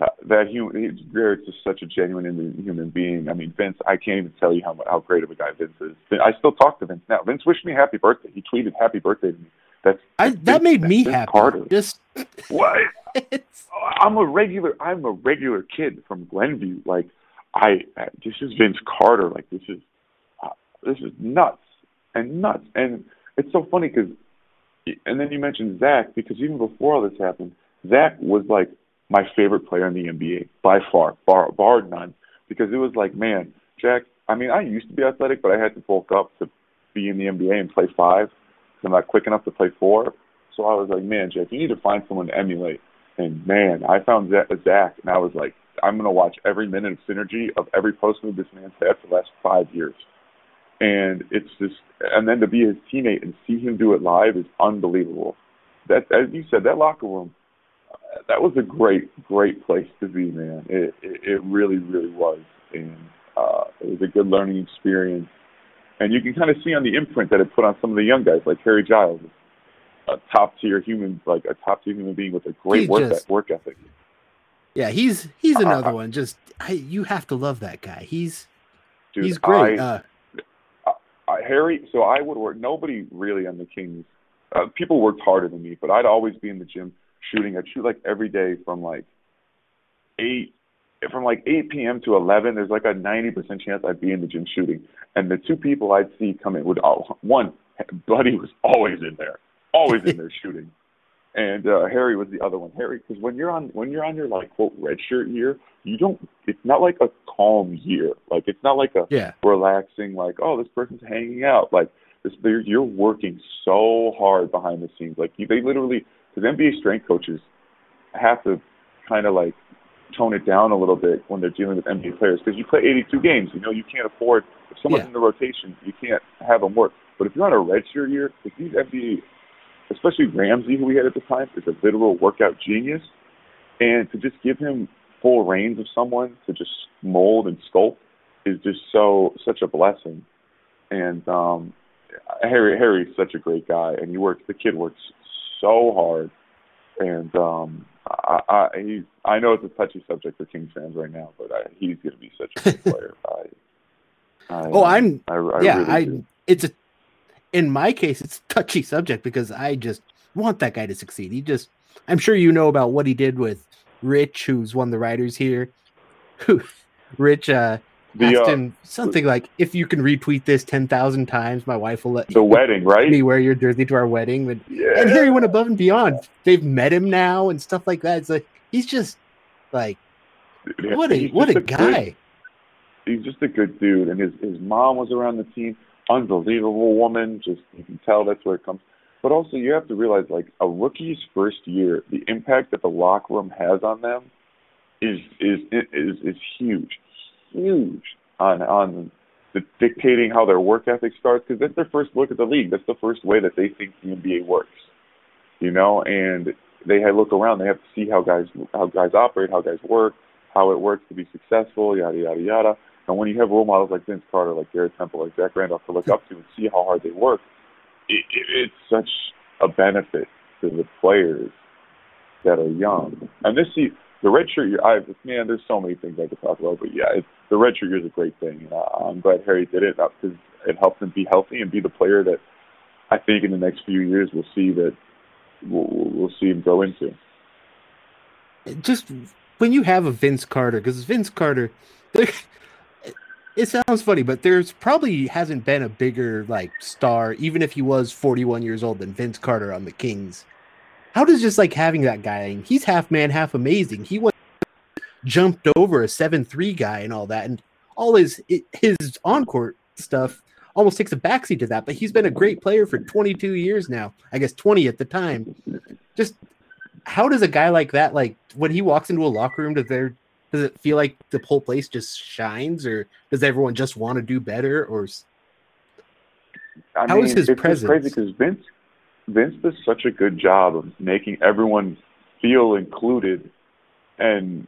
uh, that human Garrett's just such a genuine human being. I mean, Vince, I can't even tell you how how great of a guy Vince is. I still talk to Vince now. Vince wished me happy birthday. He tweeted happy birthday to me. That's I, that Vince, made me Vince happy. Carter. Just what? I'm a regular. I'm a regular kid from Glenview. Like I, this is Vince Carter. Like this is, uh, this is nuts and nuts. And it's so funny because, and then you mentioned Zach because even before all this happened, Zach was like my favorite player in the NBA by far, bar bar none. Because it was like, man, Jack. I mean, I used to be athletic, but I had to bulk up to be in the NBA and play five. I'm not quick enough to play four. So I was like, man, Jack, you need to find someone to emulate. And man, I found Zach, and I was like, I'm to watch every minute of synergy of every post move this man's had for the last five years. And it's just, and then to be his teammate and see him do it live is unbelievable. That, as you said, that locker room, that was a great, great place to be, man. It, it, it really, really was. And uh, it was a good learning experience. And you can kind of see on the imprint that it put on some of the young guys, like Harry Giles, a top tier human, like a top tier human being with a great work, just, work ethic. Yeah, he's he's uh, another uh, one. Just I, you have to love that guy. He's dude, he's great. I, uh, Harry. So I would work. Nobody really on the Kings. Uh, people worked harder than me, but I'd always be in the gym shooting. I'd shoot like every day from like eight from like 8 p.m. to 11, there's like a 90% chance I'd be in the gym shooting. And the two people I'd see come in would, oh, one, Buddy was always in there always in there shooting. And uh, Harry was the other one. Harry, because when you're on when you're on your like quote red shirt year, you don't. It's not like a calm year. Like it's not like a yeah. relaxing. Like oh, this person's hanging out. Like this, you're working so hard behind the scenes. Like you, they literally, because NBA strength coaches have to kind of like tone it down a little bit when they're dealing with NBA players because you play 82 games. You know you can't afford if someone's yeah. in the rotation, you can't have them work. But if you're on a red shirt year, if these NBA especially Ramsey, who we had at the time, is a literal workout genius. And to just give him full reins of someone to just mold and sculpt is just so such a blessing. And um, Harry Harry's such a great guy, and he works. The kid works so hard, and um, I, I he's I know it's a touchy subject for Kings fans right now, but I, he's going to be such a good player. I, I, oh, I'm I, I yeah, really I do. it's a in my case, it's a touchy subject because I just want that guy to succeed. He just, I'm sure you know about what he did with Rich, who's one of the writers here. Who, Rich, uh, the, asked uh, him something like, "If you can retweet this ten thousand times, my wife will let the wedding, right? Me wear your jersey to our wedding." And, yeah. and Harry went above and beyond. They've met him now and stuff like that. It's like he's just like, what a what a, a guy. Good, he's just a good dude, and his his mom was around the team unbelievable woman. Just you can tell that's where it comes. But also, you have to realize, like a rookie's first year, the impact that the locker room has on them is is is is huge, huge on on the dictating how their work ethic starts because that's their first look at the league. That's the first way that they think the NBA works, you know. And they look around. They have to see how guys how guys operate, how guys work, how it works to be successful, yada yada yada. And when you have role models like Vince Carter, like Garrett Temple, like Zach Randolph to look up to and see how hard they work, it, it, it's such a benefit to the players that are young. And this see the red shirt year, I man, there's so many things I could talk about, but yeah, it's, the red shirt year is a great thing. And I, I'm glad Harry did it uh, because it helps him be healthy and be the player that I think in the next few years we'll see that we'll, we'll see him grow into. Just when you have a Vince Carter, because Vince Carter, it sounds funny, but there's probably hasn't been a bigger like star, even if he was 41 years old, than Vince Carter on the Kings. How does just like having that guy? He's half man, half amazing. He was jumped over a seven three guy and all that, and all his his on court stuff almost takes a backseat to that. But he's been a great player for 22 years now. I guess 20 at the time. Just how does a guy like that, like when he walks into a locker room, does there does it feel like the whole place just shines, or does everyone just want to do better? Or I how mean, is his it's presence? crazy because Vince Vince does such a good job of making everyone feel included and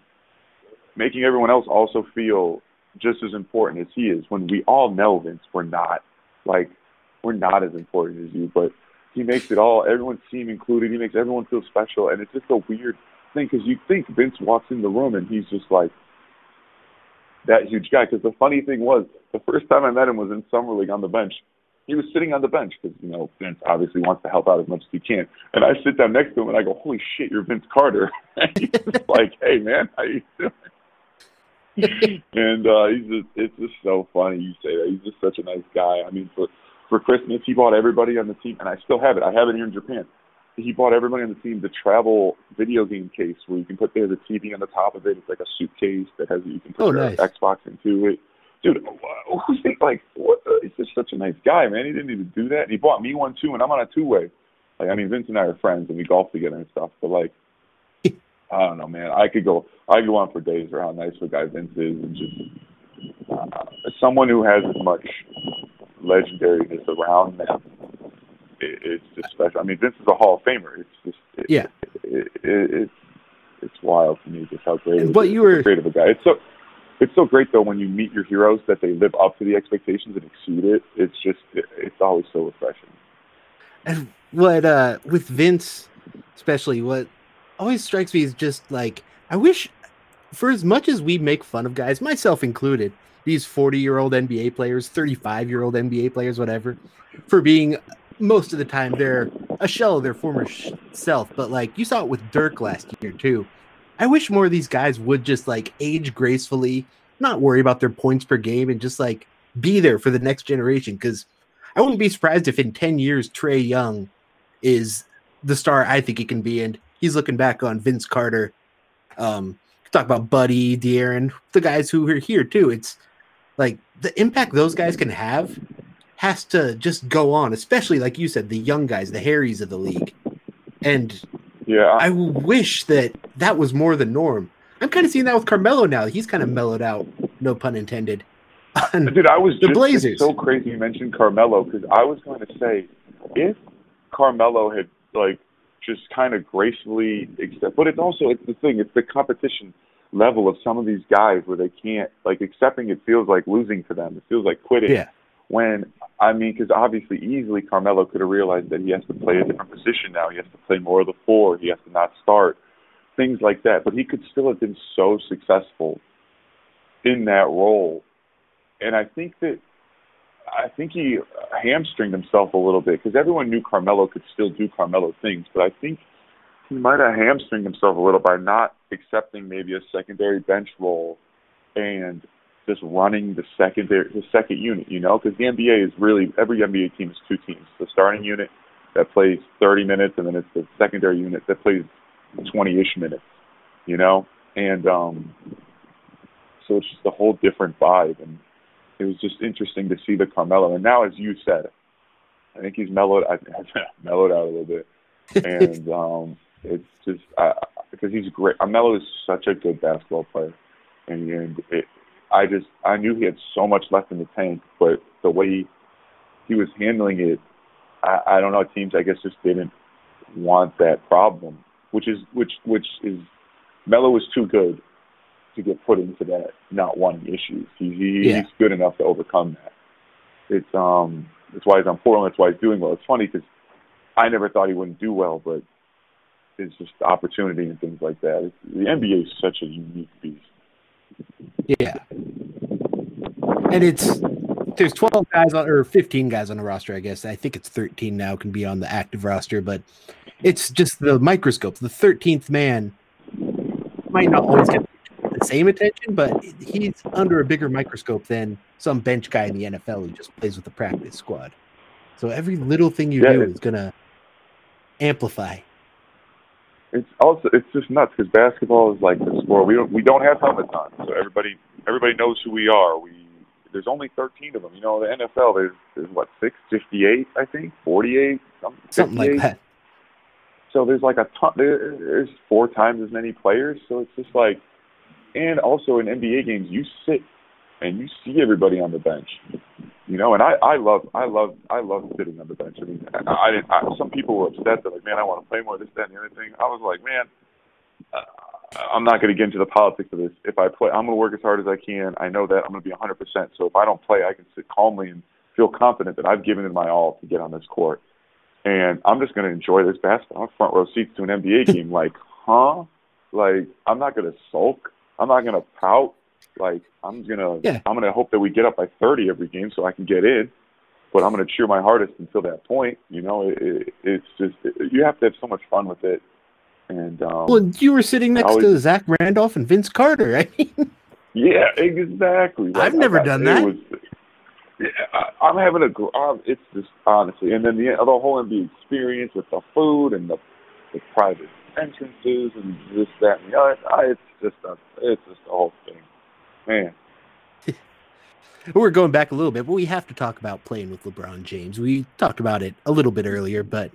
making everyone else also feel just as important as he is. When we all know Vince, we're not like we're not as important as you, but he makes it all. Everyone seem included. He makes everyone feel special, and it's just a weird thing because you think Vince walks in the room and he's just like that huge guy. Because the funny thing was, the first time I met him was in summer league on the bench. He was sitting on the bench because you know Vince obviously wants to help out as much as he can. And I sit down next to him and I go, "Holy shit, you're Vince Carter!" and he's like, "Hey man, how you doing?" and uh, he's just, it's just so funny you say that. He's just such a nice guy. I mean, for for Christmas, he bought everybody on the team, and I still have it. I have it here in Japan. He bought everybody on the team the travel video game case where you can put the, the TV on the top of it. It's like a suitcase that has you can put Oh, your nice. Xbox into it. Dude, who's think like what? The, he's just such a nice guy, man. He didn't even do that. And he bought me one too, and I'm on a two way. Like I mean, Vince and I are friends, and we golf together and stuff. But like, I don't know, man. I could go. I could go on for days for how nice of a guy Vince is, and just uh, someone who has as much legendariness around them. It, it's just special. I mean, Vince is a Hall of Famer. It's just it, Yeah. It, it, it's it's wild to me just how great. And it what is. you were- great of a guy. It's so it's so great though when you meet your heroes that they live up to the expectations and exceed it. It's just it, it's always so refreshing. And what uh with Vince, especially what always strikes me is just like I wish for as much as we make fun of guys, myself included, these 40 year old NBA players, 35 year old NBA players, whatever, for being most of the time they're a shell of their former sh- self. But like you saw it with Dirk last year too. I wish more of these guys would just like age gracefully, not worry about their points per game, and just like be there for the next generation. Because I wouldn't be surprised if in 10 years Trae Young is the star I think he can be. And he's looking back on Vince Carter. Um, talk about Buddy, De'Aaron, the guys who are here too. It's like the impact those guys can have has to just go on, especially like you said, the young guys, the Harrys of the league. And Yeah, I, I wish that that was more the norm. I'm kind of seeing that with Carmelo now. He's kind of mellowed out, no pun intended. Dude, I was The just Blazers. it's so crazy you mentioned Carmelo because I was going to say if Carmelo had like just kind of gracefully accept, but it's also it's the thing, it's the competition level of some of these guys where they can't like accepting it feels like losing to them. It feels like quitting. Yeah. When I mean, because obviously easily Carmelo could have realized that he has to play a different position now. He has to play more of the four. He has to not start things like that. But he could still have been so successful in that role and I think that I think he hamstringed himself a little bit because everyone knew Carmelo could still do Carmelo things, but I think he might have hamstringed himself a little by not accepting maybe a secondary bench role and just running the secondary the second unit, you know, because the NBA is really every NBA team is two teams: the starting unit that plays 30 minutes, and then it's the secondary unit that plays 20-ish minutes, you know, and um, so it's just a whole different vibe and it was just interesting to see the Carmelo. And now, as you said, I think he's mellowed. I mellowed out a little bit, and um, it's just uh, because he's great. Carmelo is such a good basketball player, and, and it, I just I knew he had so much left in the tank, but the way he, he was handling it, I, I don't know. Teams I guess just didn't want that problem, which is which which is Melo is too good to get put into that not wanting issues. He, he, Yeah. He's good enough to overcome that. It's um that's why he's on Portland. That's why he's doing well. It's funny because I never thought he wouldn't do well, but it's just opportunity and things like that. It's, the NBA is such a unique beast. Yeah. And it's there's 12 guys on or 15 guys on the roster, I guess. I think it's 13 now can be on the active roster, but it's just the microscope. The 13th man might not always get the same attention, but he's under a bigger microscope than some bench guy in the NFL who just plays with the practice squad. So every little thing you Yeah, do is going to amplify. It's also it's just nuts because basketball is like the sport. We don't we don't have helmets on, so everybody everybody knows who we are. We there's only 13 of them. You know, the NFL there's there's what six, 58, I think, 48, something, Something like that. So there's like a ton. There's four times as many players. So it's just like, and also in NBA games, you sit and you see everybody on the bench. You know, and I I love I love I love sitting on the bench. I mean, I, I, didn't, I some people were upset. They're like, man, I want to play more this, that, and the other thing. I was like, man, uh, I'm not going to get into the politics of this. If I play, I'm going to work as hard as I can. I know that I'm going to be 100%. So if I don't play, I can sit calmly and feel confident that I've given it my all to get on this court. and I'm just going to enjoy this basketball. I'm front row seats to an NBA game. Like, huh? Like, I'm not going to sulk. I'm not going to pout. Like, I'm gonna, Yeah. I'm gonna hope that we get up by 30 every game so I can get in. But I'm gonna cheer my hardest until that point. You know, it, it, it's just you have to have so much fun with it. And um, Well, you were sitting next always- to Zach Randolph and Vince Carter, right? Yeah, exactly. Like, I've never I- done it that. Was, I, I'm having a. gr- Um, it's just honestly, and then the the whole NBA experience with the food and the, the private entrances and this, that, and the other. I, it's just a, it's just the whole thing, man. We're going back a little bit, but we have to talk about playing with LeBron James. We talked about it a little bit earlier, but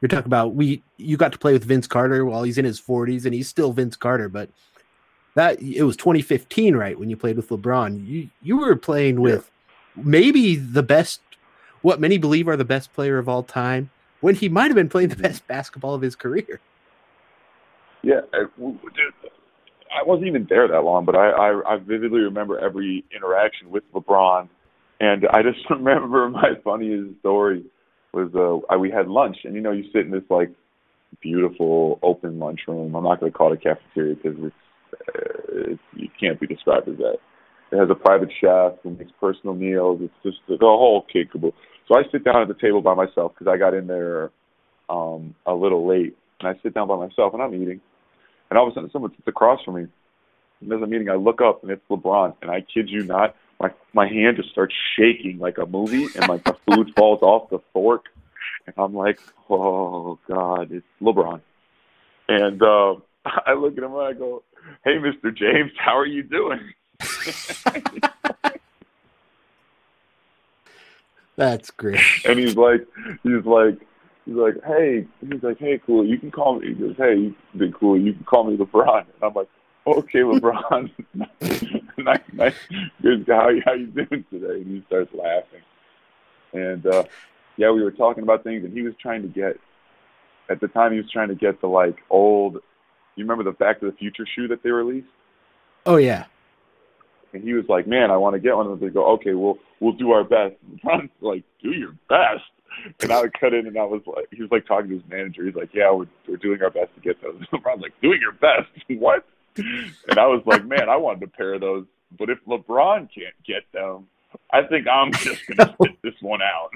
we're talking about we you got to play with Vince Carter while he's in his 40s and he's still Vince Carter, but that it was 2015, right, when you played with LeBron. You you were playing with maybe the best what many believe are the best player of all time when he might have been playing the best basketball of his career. Yeah, uh, dude, I wasn't even there that long, but I, I I vividly remember every interaction with LeBron, and I just remember my funniest story was uh I, we had lunch, and you know you sit in this like beautiful open lunchroom. I'm not going to call it a cafeteria because it's, uh, it's you can't be described as that. It has a private chef who makes personal meals. It's just the whole kit caboodle. So I sit down at the table by myself because I got in there um a little late, and I sit down by myself and I'm eating. And all of a sudden, someone sits across from me. And as I'm eating, I look up and it's LeBron. And I kid you not, my my hand just starts shaking like a movie, and like the food falls off the fork. And I'm like, oh God, it's LeBron. And uh, I look at him and I go, Hey, Mr. James, how are you doing? That's great. and he's like, he's like, he's like, hey, he's like, hey, cool, you can call me. He goes, hey, you been cool, you can call me LeBron. And I'm like, okay, LeBron, nice, nice, good. How how you doing today? And he starts laughing. And uh, yeah, we were talking about things, and he was trying to get. At the time, he was trying to get the like old. You remember the Back to the Future shoe that they released? Oh yeah. And he was like, "Man, I want to get one." And they go, "Okay, we'll we'll do our best." LeBron's like, "Do your best." And I would cut in, and I was like, he was like talking to his manager. He's like, "Yeah, we're we're doing our best to get those." And LeBron's like, "Doing your best? what?" And I was like, "Man, I wanted a pair of those, but if LeBron can't get them, I think I'm just gonna spit this one out."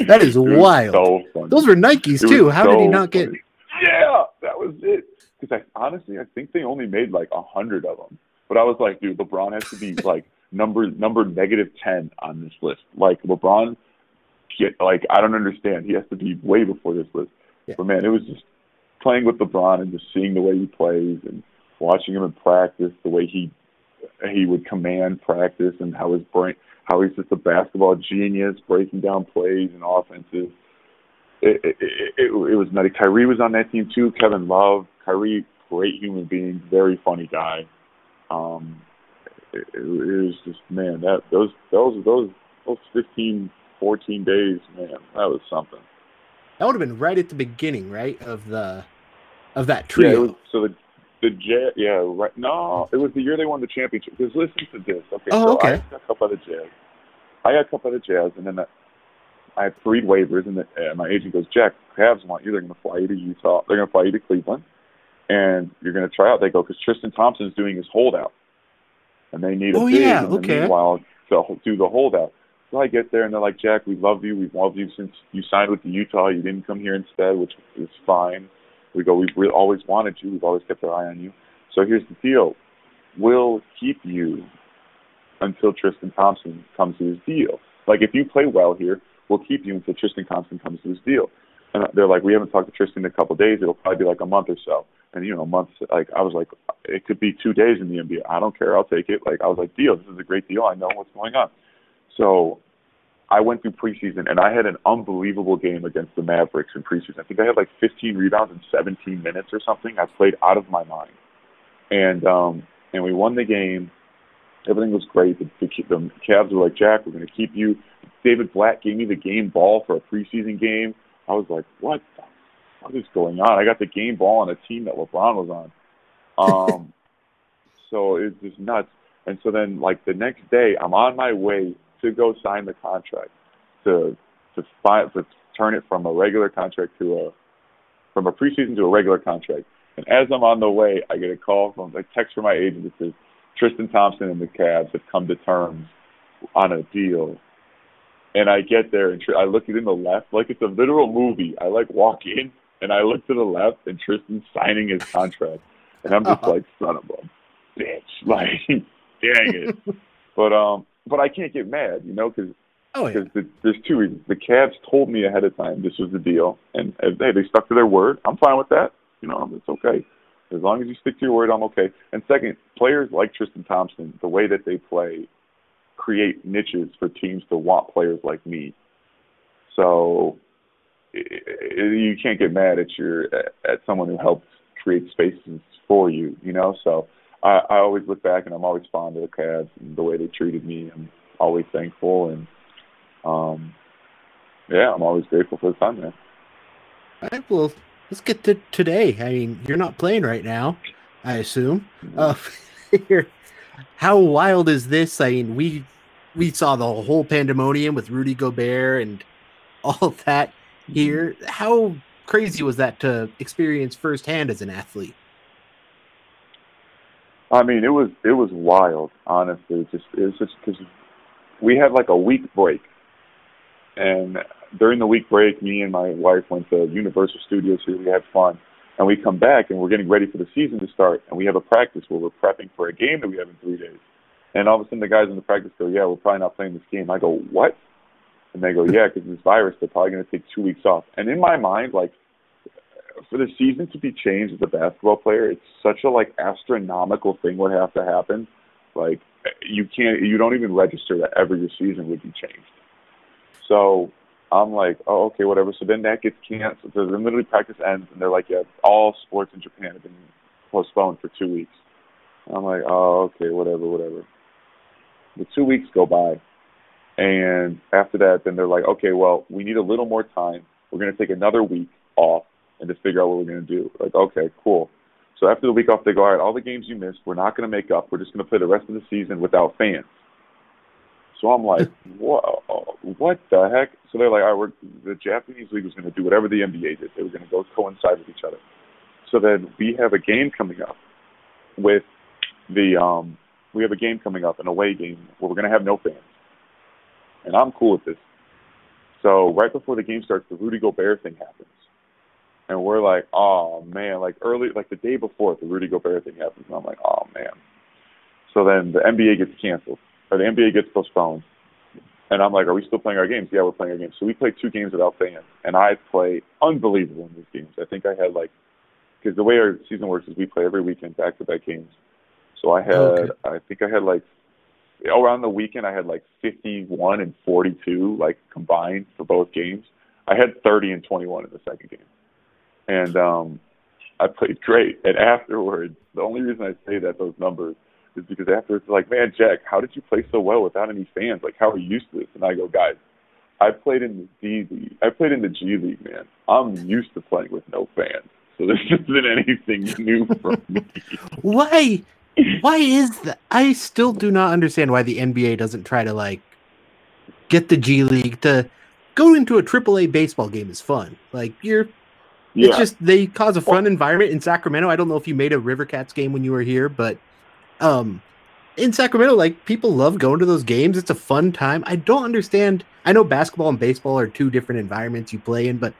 That is wild. So. Those were Nikes It too. How did he not get funny. Yeah, that was it. Because I honestly, I think they only made like a hundred of them. But I was like, dude, LeBron has to be like number number negative ten on this list. Like LeBron, get like I don't understand. He has to be way before this list. Yeah. But man, it was just playing with LeBron and just seeing the way he plays and watching him in practice, the way he he would command practice and how his brain, how he's just a basketball genius, breaking down plays and offenses it, it, it, it was nutty. Kyrie was on that team too. Kevin Love, Kyrie, great human being, very funny guy. Um, it, it, it was just man, that those those those those 15, 14 days, man, that was something. that would have been right at the beginning, right? Of the of that Yeah, trio. it was, so the the Jazz, yeah, right. No, it was the year they won the championship. Because listen to this, okay? Oh, so okay. I got cut by the Jazz. I got cut by the Jazz, and then I, I had three waivers, and the, uh, my agent goes, Jack, Cavs want you. They're going to fly you to Utah. They're going to fly you to Cleveland, and you're going to try out. They go because Tristan Thompson's doing his holdout, and they need a Oh, big yeah, okay. meanwhile to do the holdout. So I get there, and they're like, Jack, we love you. We've loved you since you signed with the Utah. You didn't come here instead, which is fine. We go, we've always wanted you. We've always kept our eye on you. So here's the deal. We'll keep you until Tristan Thompson comes to his deal. Like, if you play well here, we'll keep you until Tristan Thompson comes to his deal. And they're like, we haven't talked to Tristan in a couple of days. It'll probably be like a month or so. And, you know, months, like, I was like, it could be two days in the NBA. I don't care. I'll take it. Like, I was like, deal. This is a great deal. I know what's going on. So I went through preseason and I had an unbelievable game against the Mavericks in preseason. I think I had like 15 rebounds in 17 minutes or something. I played out of my mind, and um, and we won the game. Everything was great. The, the, the Cavs were like, Jack, we're going to keep you. David Blatt gave me the game ball for a preseason game. I was like, what the fuck is going on? I got the game ball on a team that LeBron was on. Um, so it's just nuts. And so then, like the next day, I'm on my way to go sign the contract to to find to turn it from a regular contract to a from a preseason to a regular contract. And as I'm on the way, I get a call from a text from my agent that says Tristan Thompson and the Cavs have come to terms on a deal. And I get there and I look at in the left like it's a literal movie. I like walk in and I look to the left and Tristan's signing his contract, and I'm just uh-huh. like son of a bitch, like dang it. but um, but I can't get mad, you know, because Oh, yeah. the, there's two reasons. The Cavs told me ahead of time this was the deal, and, hey, they stuck to their word. I'm fine with that. You know, it's okay. As long as you stick to your word, I'm okay. And second, players like Tristan Thompson, the way that they play, create niches for teams to want players like me. So it, it, you can't get mad at your at someone who helped create spaces for you. You know, so I, I always look back and I'm always fond of the Cavs and the way they treated me. I'm always thankful and um, yeah, I'm always grateful for the time there. All right, well, let's get to today. I mean, you're not playing right now, I assume. Mm-hmm. Uh, how wild is this? I mean, we we saw the whole pandemonium with Rudy Gobert and all that here. Mm-hmm. How crazy was that to experience firsthand as an athlete? I mean, it was it was wild. Honestly, just it was just because we had like a week break and during the week break, me and my wife went to Universal Studios here. We had fun. And we come back and we're getting ready for the season to start. And we have a practice where we're prepping for a game that we have in three days. And all of a sudden the guys in the practice go, yeah, we're probably not playing this game. I go, what? And they go, yeah, because this virus, they're probably going to take two weeks off. And in my mind, like, for the season to be changed as a basketball player, it's such a like astronomical thing would have to happen. Like you can't, you don't even register that ever your season would be changed. So I'm like, oh, okay, whatever. So then that gets canceled. So then literally practice ends, and they're like, yeah, all sports in Japan have been postponed for two weeks. I'm like, oh, okay, whatever, whatever. The two weeks go by, and after that, then they're like, okay, well, we need a little more time. We're going to take another week off and just figure out what we're going to do. Like, okay, cool. So after the week off, they go, all right, all the games you missed, we're not going to make up. We're just going to play the rest of the season without fans. So I'm like, what? What the heck? So they're like, all right, we're, the Japanese league was going to do whatever the NBA did. They were going to go coincide with each other. So then we have a game coming up with the um, we have a game coming up, an away game where we're going to have no fans, and I'm cool with this. So right before the game starts, the Rudy Gobert thing happens, and we're like, oh man, like early, like the day before the Rudy Gobert thing happens, and I'm like, oh man. So then the NBA gets canceled or the NBA gets postponed. And I'm like, are we still playing our games? Yeah, we're playing our games. So we played two games without fans, and I play unbelievable in these games. I think I had like, because the way our season works is we play every weekend back to back games. So I had, okay. I think I had like, around the weekend I had like 51 and 42 like combined for both games. I had 30 and 21 in the second game, and um, I played great. And afterwards, the only reason I say that those numbers is because afterwards, like, man, Jack, how did you play so well without any fans? Like, how are you this? And I go, guys, I played in the D League. I played in the G League, man. I'm used to playing with no fans. So this isn't anything new for me. why? Why is that? I still do not understand why the NBA doesn't try to like get the G League to go into a AAA baseball game is fun. Like you're, yeah. it's just they cause a fun well, environment in Sacramento. I don't know if you made a River Cats game when you were here, but um in Sacramento, like people love going to those games. It's a fun time. I don't understand. I know basketball and baseball are two different environments you play in, but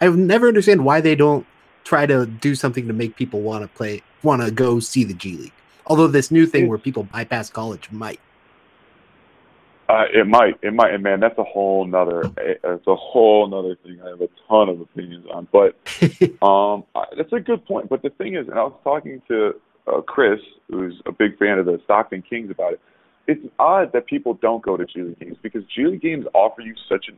I never understand why they don't try to do something to make people want to play, want to go see the G League. Although this new thing where people bypass college might. Uh, it might, it might, and man, that's a whole nother, it's a whole nother thing. I have a ton of opinions on, but um, that's a good point. But the thing is, and I was talking to uh, Chris, who's a big fan of the Stockton Kings, about it. It's odd that people don't go to G League games because G League games offer you such an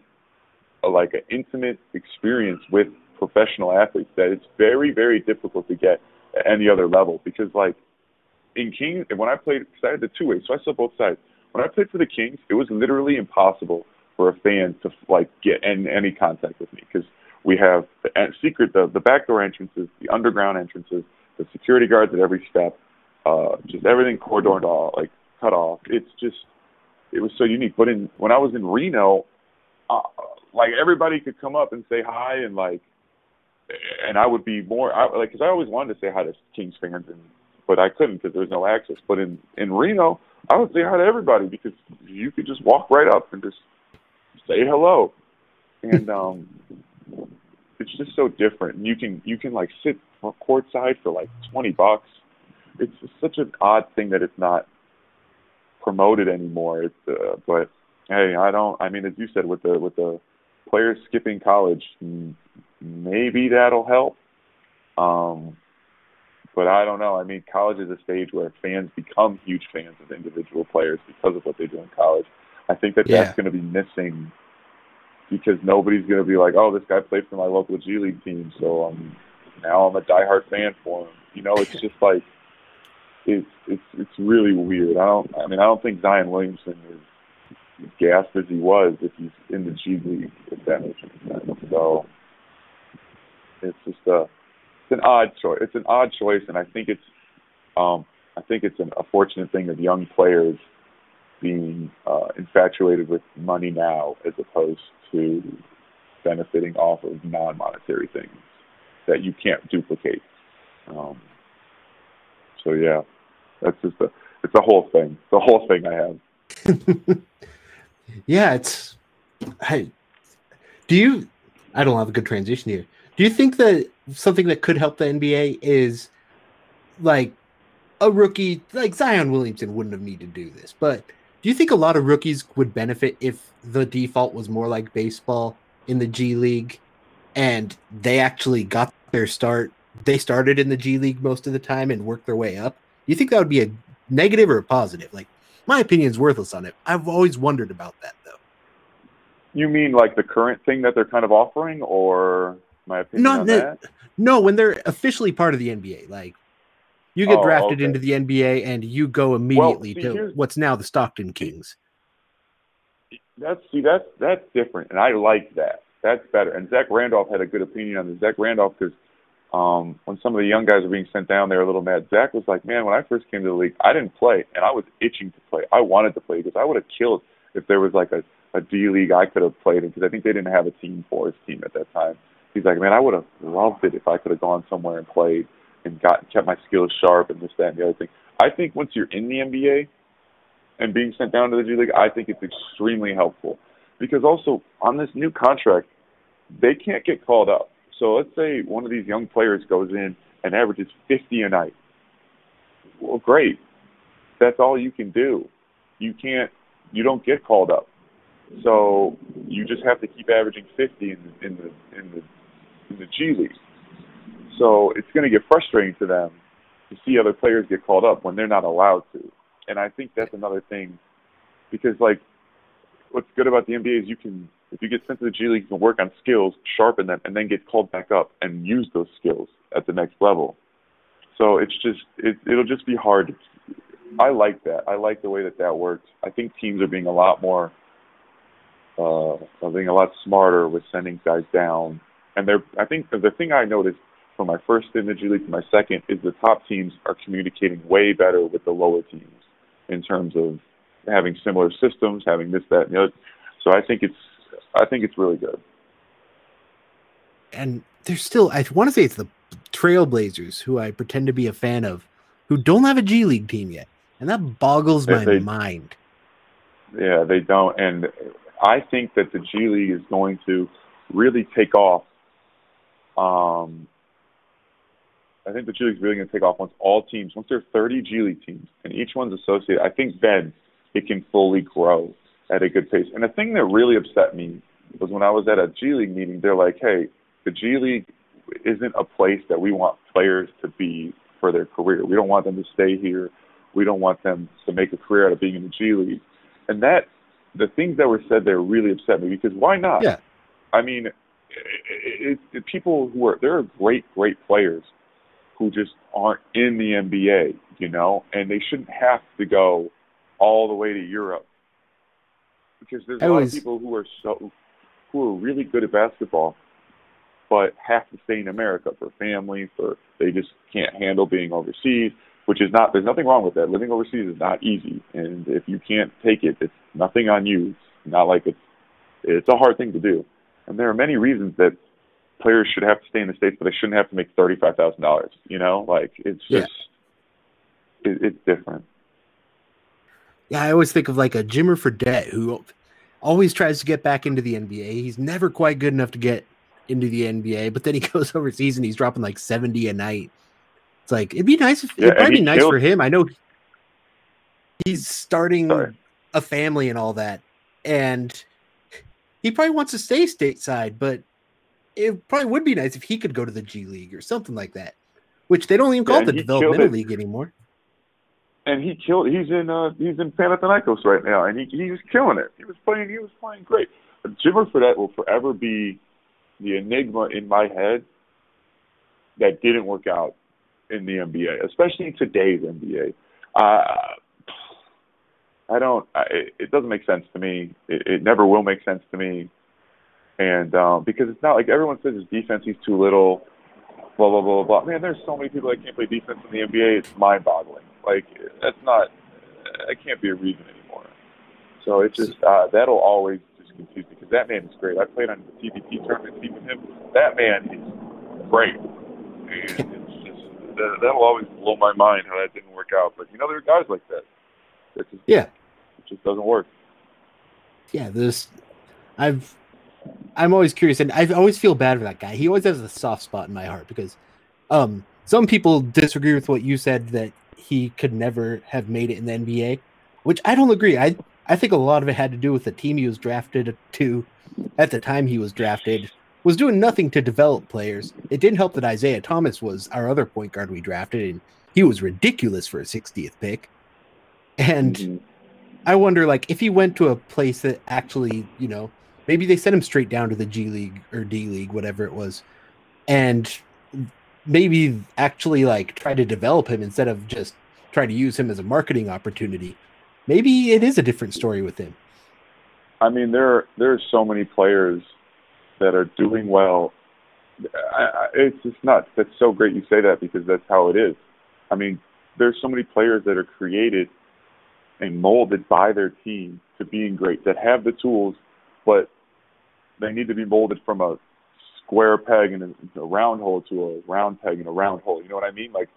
a, like an intimate experience with professional athletes that it's very very difficult to get at any other level because like in Kings when I played because I had the two ways so I saw both sides when I played for the Kings it was literally impossible for a fan to like get in, any contact with me because we have the secret the the backdoor entrances the underground entrances the security guards at every step, uh, just everything cordoned off, like cut off. It's just, it was so unique. But in when I was in Reno, uh, like everybody could come up and say hi and like, and I would be more I, like because I always wanted to say hi to Kings fans and but I couldn't because there was no access. But in in Reno, I would say hi to everybody because you could just walk right up and just say hello, and um, it's just so different. And you can you can like sit courtside for like twenty bucks. It's such an odd thing that it's not promoted anymore. It's uh, but hey, I don't. I mean, as you said, with the with the players skipping college, maybe that'll help. Um, but I don't know. I mean, college is a stage where fans become huge fans of individual players because of what they do in college. I think that Yeah. that's going to be missing because nobody's going to be like, oh, this guy played for my local G League team, so um, now I'm a diehard fan for him. You know, it's just like it's it's it's really weird. I don't. I mean, I don't think Zion Williamson is as gassed as he was if he's in the G League. If that makes sense. So it's just a an odd choice. It's an odd choice, and I think it's um, I think it's an, a fortunate thing of young players being uh, infatuated with money now as opposed to benefiting off of non-monetary things that you can't duplicate. Um, so yeah, that's just a it's a whole thing. The whole thing I have. yeah, it's. Hey, do you? I don't have a good transition here. Do you think that something that could help the NBA is like a rookie, like Zion Williamson wouldn't have needed to do this, but do you think a lot of rookies would benefit if the default was more like baseball in the G League and they actually got their start? They started in the G League most of the time and worked their way up. Do you think that would be a negative or a positive? Like, my opinion is worthless on it. I've always wondered about that, though. You mean like the current thing that they're kind of offering, or my opinion Not on that- that? No, when they're officially part of the NBA, like you get Oh, drafted okay. into the NBA and you go immediately see, to what's now the Stockton Kings. That's see, that's that's different, and I like that. That's better. And Zach Randolph had a good opinion on this. Zach Randolph, because um, when some of the young guys were being sent down, they were a little mad. Zach was like, "Man, when I first came to the league, I didn't play, and I was itching to play. I wanted to play because I would have killed if there was like a a D league I could have played in because I think they didn't have a team for his team at that time. He's like, man, I would have loved it if I could have gone somewhere and played and got kept my skills sharp and this, that, and the other thing. I think once you're in the NBA and being sent down to the G League, I think it's extremely helpful because also on this new contract, they can't get called up. So let's say one of these young players goes in and averages 50 a night. Well, great. That's all you can do. You can't. You don't get called up. So you just have to keep averaging 50 in the in the in the, in the G League. So it's going to get frustrating to them to see other players get called up when they're not allowed to. And I think that's another thing because like what's good about the NBA is you can if you get sent to the G League, you can work on skills, sharpen them, and then get called back up and use those skills at the next level. So it's just it, it'll just be hard. I like that. I like the way that that works. I think teams are being a lot more uh, are being a lot smarter with sending guys down. And they're I think the thing I noticed from my first in the G League to my second is the top teams are communicating way better with the lower teams in terms of having similar systems, having this, that, and the other. So I think it's I think it's really good. And there's still, I want to say it's the Trailblazers, who I pretend to be a fan of, who don't have a G League team yet. And that boggles my they- mind. Yeah, they don't. And I think that the G League is going to really take off. Um, I think the G League is really going to take off once all teams, once there are 30 G League teams and each one's associated. I think then it can fully grow at a good pace. And the thing that really upset me was when I was at a G League meeting, they're like, hey, the G League isn't a place that we want players to be for their career. We don't want them to stay here. We don't want them to make a career out of being in the G League. And that, the things that were said there really upset me because why not? Yeah. I mean, it, it, people who are, there are great, great players who just aren't in the NBA, you know, and they shouldn't have to go all the way to Europe because there's a lot of people who are so who are really good at basketball, but have to stay in America for family, for they just can't handle being overseas. Which is not. There's nothing wrong with that. Living overseas is not easy, and if you can't take it, it's nothing on you. It's not like it's. It's a hard thing to do. And there are many reasons that players should have to stay in the states, but they shouldn't have to make thirty-five thousand dollars. You know, like it's Yeah. just it, it's different. Yeah, I always think of like a Jimmer Fredette who always tries to get back into the NBA. He's never quite good enough to get into the NBA, but then he goes overseas and he's dropping like 70 a night. It's like it'd be nice if Yeah, it'd probably be nice killed- for him. I know he's starting Sorry. a family and all that, and he probably wants to stay stateside, but it probably would be nice if he could go to the G League or something like that. Which they don't even call Yeah, it the developmental league anymore. and he killed. He's in uh, he's in Panathinaikos right now, and he was killing it. He was playing. He was playing great. Jimmer Fredette will forever be the enigma in my head that didn't work out in the NBA, especially today's NBA. Uh, I don't. I, it- it doesn't make sense to me. It, it never will make sense to me. And um, because it's not like everyone says his defense, he's too little. Blah blah blah blah. Man, there's so many people that can't play defense in the NBA. It's mind-boggling. Like that's not. That can't be a reason anymore. So it's just uh, that'll always just confuse me because that man is great. I played on the TBT tournament team with him. That man is great. And it's just that, that'll always blow my mind how that didn't work out. But you know, there are guys like that. Yeah. it just doesn't work. yeah this i've i'm always curious and i always feel bad for that guy he always has a soft spot in my heart because um some people disagree with what you said that he could never have made it in the nba which i don't agree i i think a lot of it had to do with the team he was drafted to at the time he was drafted was doing nothing to develop players it didn't help that isaiah thomas was our other point guard we drafted and he was ridiculous for a 60th pick and Mhm. I wonder, like, if he went to a place that actually, you know, maybe they sent him straight down to the G League or D League, whatever it was, and maybe actually like try to develop him instead of just try to use him as a marketing opportunity. Maybe it is a different story with him. I mean, there are, there are so many players that are doing well. I, I, it's just nuts. That's so great you say that because that's how it is. I mean, there's so many players that are created and molded by their team to being great that have the tools, but they need to be molded from a square peg and a, a round hole to a round peg and a round hole. You know what I mean? Like,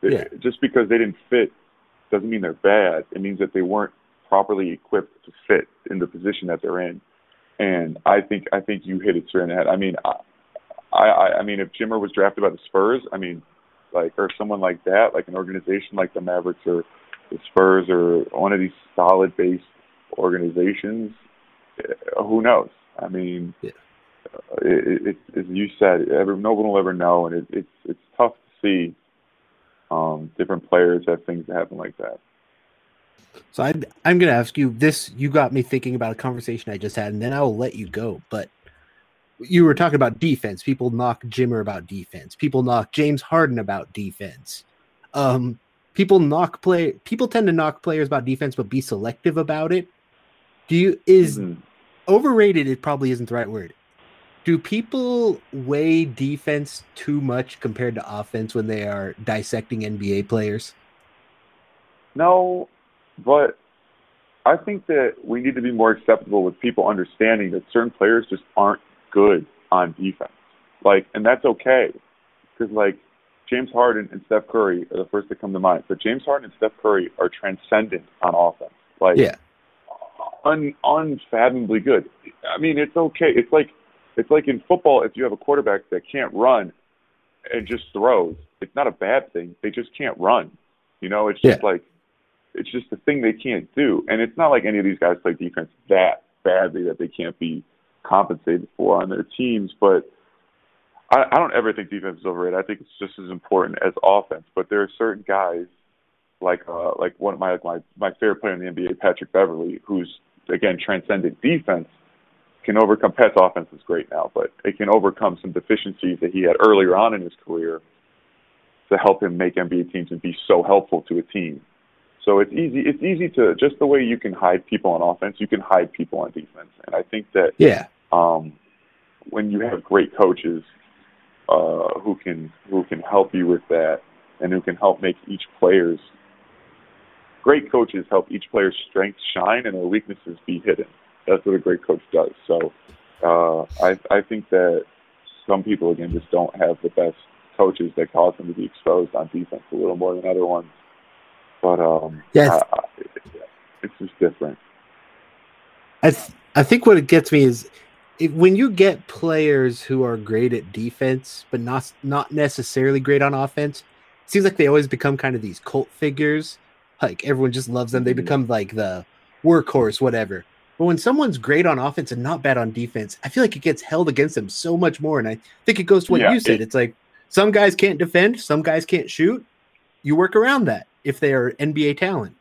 Yeah. just because they didn't fit doesn't mean they're bad. It means that they weren't properly equipped to fit in the position that they're in. And I think I think you hit it straight in the head. I mean, I I, I mean, if Jimmer was drafted by the Spurs, I mean, like or someone like that, like an organization like the Mavericks or the Spurs are one of these solid based organizations, uh, who knows? I mean, Yeah. uh, it, it, as you said, ever, no one will ever know, and it, it's it's tough to see um, different players have things that happen like that. So I'm I'm going to ask you this. You got me thinking about a conversation I just had, and then I will let you go. But you were talking about defense. People knock Jimmer about defense. People knock James Harden about defense. Um, people knock play. People tend to knock players about defense, but be selective about it. Do you is Mhm. overrated? It probably isn't the right word. Do people weigh defense too much compared to offense when they are dissecting NBA players? No, but I think that we need to be more acceptable with people understanding that certain players just aren't good on defense. Like, and that's okay. Because, like, James Harden and Steph Curry are the first to come to mind. But James Harden and Steph Curry are transcendent on offense. Like, Yeah. un, unfathomably good. I mean, it's okay. It's like it's like in football if you have a quarterback that can't run and just throws. It's not a bad thing. They just can't run. You know, it's just Yeah. like it's just the thing they can't do. And it's not like any of these guys play defense that badly that they can't be compensated for on their teams. But I, I don't ever think defense is overrated. I think it's just as important as offense. But there are certain guys like uh like one of my like my my favorite player in the NBA, Patrick Beverley, who's again transcended defense, can overcome Pat's offense is great now, but it can overcome some deficiencies that he had earlier on in his career to help him make NBA teams and be so helpful to a team. So it's easy it's easy to just the way you can hide people on offense, you can hide people on defense. And I think that Yeah. um, when you have great coaches uh, who can who can help you with that and who can help make each player's great coaches help each player's strengths shine and their weaknesses be hidden. That's what a great coach does. So Uh, I I think that some people again just don't have the best coaches that cause them to be exposed on defense a little more than other ones. But um, Yeah, I, I, it's just different. I th- I think what it gets me is if, when you get players who are great at defense but not not necessarily great on offense. It seems like they always become kind of these cult figures. Like everyone just loves them. They Mhm. become like the workhorse, whatever. But when someone's great on offense and not bad on defense, I feel like it gets held against them so much more. And I think it goes to what Yeah, you said. it- it's like some guys can't defend, some guys can't shoot. You work around that if they are NBA talent.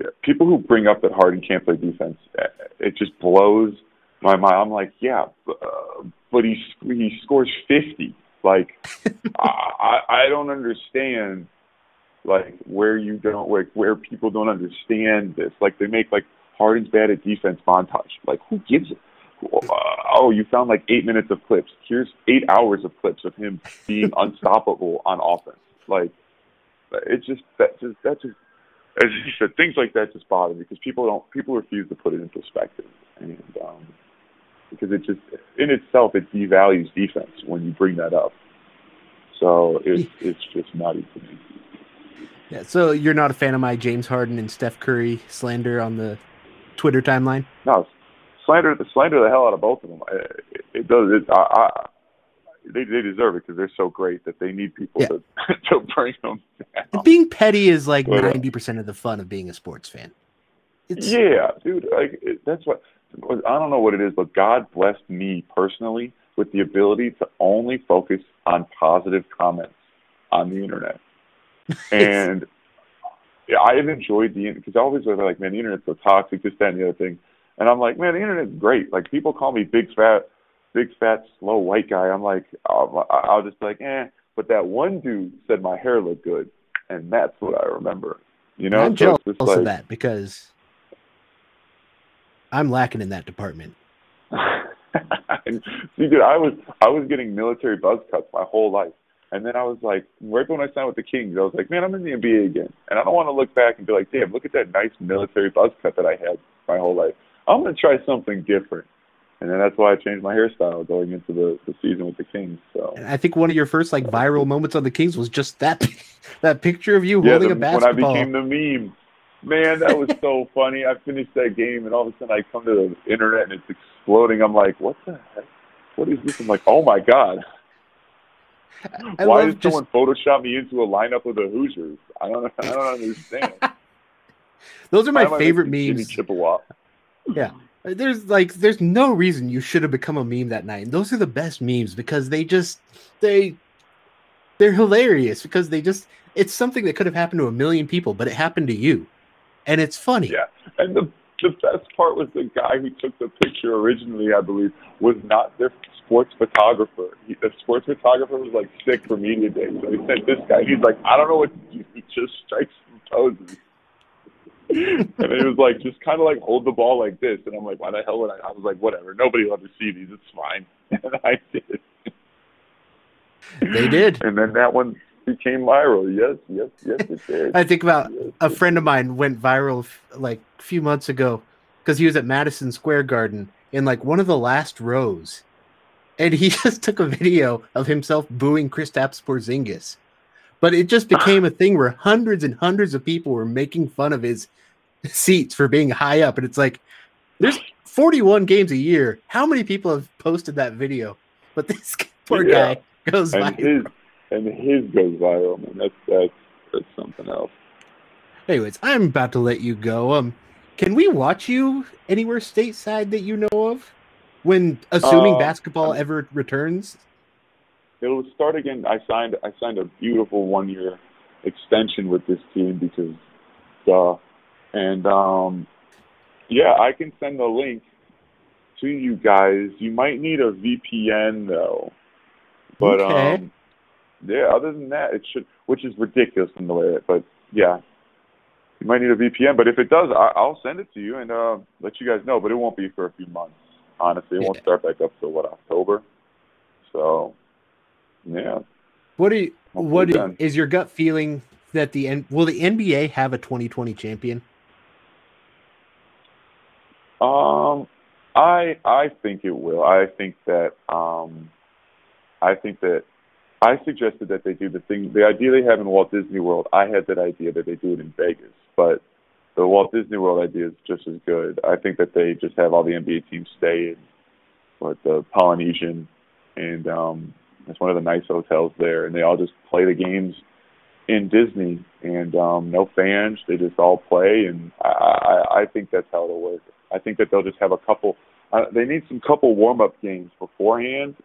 Yeah, people who bring up that Harden can't play defense, eh, it just blows my mind. I'm like, yeah, b- uh, but he he scores fifty. Like, I I I don't understand, like where you don't like where people don't understand this. Like they make like Harden's bad at defense montage. Like who gives it? Uh, oh, you found like eight minutes of clips. Here's eight hours of clips of him being unstoppable on offense. Like, it's just that just that just as you said, things like that just bother me because people don't people refuse to put it in perspective, and um, because it just in itself it devalues defense when you bring that up. So it's it's just nutty to me. Yeah, so you're not a fan of my James Harden and Steph Curry slander on the Twitter timeline? No, slander the slander the hell out of both of them. It, it does. It, I, I, they they deserve it because they're so great that they need people Yeah. to to bring them down. Being petty is like uh, ninety percent of the fun of being a sports fan. It's Yeah, dude. Like that's what I don't know what it is, but God blessed me personally with the ability to only focus on positive comments on the internet, and I have enjoyed the because I always was like, man, the internet's so toxic, this, that, and the other thing, and I'm like, man, the internet's great. Like people call me big fat, big fat slow white guy. I'm like, I'll, I'll just be like, eh. But that one dude said my hair looked good, and that's what I remember. You know, I'm So jealous just of that because I'm lacking in that department. See, dude, I was I was getting military buzz cuts my whole life, and then I was like, right when I signed with the Kings, I was like, man, I'm in the NBA again, and I don't want to look back and be like, damn, look at that nice military buzz cut that I had my whole life. I'm gonna try something different, and then that's why I changed my hairstyle going into the, the season with the Kings. So And I think one of your first like viral moments on the Kings was just that that picture of you yeah, holding the, a when I became the meme. Man, that was so funny. I finished that game, and all of a sudden I come to the internet and it's exploding. I'm like, what the heck? What is this? I'm like, oh my god. I Why did just someone Photoshop me into a lineup of the Hoosiers? I don't. I don't understand. those are my favorite memes. Chippewa. There's like there's no reason you should have become a meme that night. And those are the best memes because they just they they're hilarious because they just it's something that could have happened to a million people, but it happened to you. And it's funny. Yeah, and the the best part was the guy who took the picture originally. I believe was not their sports photographer. He, the sports photographer was like sick for media day, so he sent this guy. He's like, I don't know what to do. He just strikes some poses. and it was like just kind of like hold the ball like this, and I'm like, why the hell would I? I was like, whatever. Nobody will ever see these. It's fine. And I did. They did. And then that one became viral. Yes, yes, yes, it did. I think about Yes, a friend of mine went viral like a few months ago because he was at Madison Square Garden in like one of the last rows, and he just took a video of himself booing Chris Kristaps Porzingis. But it just became a thing where hundreds and hundreds of people were making fun of his seats for being high up, and it's like there's 41 games a year. How many people have posted that video? But this poor Yeah. guy goes and viral. his and his goes viral, man. That's that's that's something else. Anyways, I'm about to let you go. Um, can we watch you anywhere stateside that you know of? When assuming Uh, basketball I'm- ever returns, It'll start again. I signed I signed a beautiful one year extension with this team because duh. And um yeah, I can send the link to you guys. You might need a VPN though. But Okay. um yeah, other than that it should which is ridiculous in the way it, but yeah. You might need a VPN, but if it does, I, I'll send it to you and uh, let you guys know. But it won't be for a few months. Honestly, it won't start back up till what October. So, yeah. what do you, Hopefully what then. is your gut feeling that the N, will the NBA have a 2020 champion? Um, I I think it will. I think that um, I think that I suggested that they do the thing. The idea they have in Walt Disney World. I had that idea that they do it in Vegas, but the Walt Disney World idea is just as good. I think that they just have all the NBA teams stay in what the Polynesian, and um, it's one of the nice hotels there, and they all just play the games in Disney, and um, no fans. They just all play, and I, I I think that's how it'll work. I think that they'll just have a couple. Uh, they need some couple warm up games beforehand.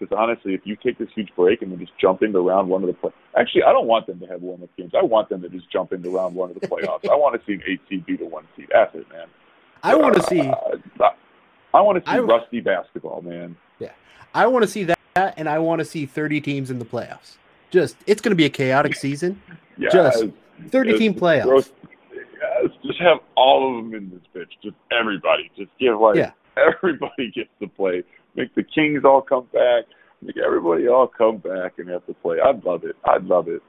Because honestly, if you take this huge break and then just jump into round one of the play, actually, I don't want them to have warm up games. I want them to just jump into round one of the playoffs. I want to see an eight seed beat a one seed. That's it, man. I want to Uh, see. I want to see I- rusty basketball, man. Yeah, I want to see that, and I want to see 30 teams in the playoffs. Just, it's going to be a chaotic season. Yes, Just 30 yes, team playoffs. gross- just have all of them in this bitch. Just everybody. Just give like Yeah. everybody gets to play. Make the Kings all come back. Make everybody all come back and have to play. I'd love it. I'd love it.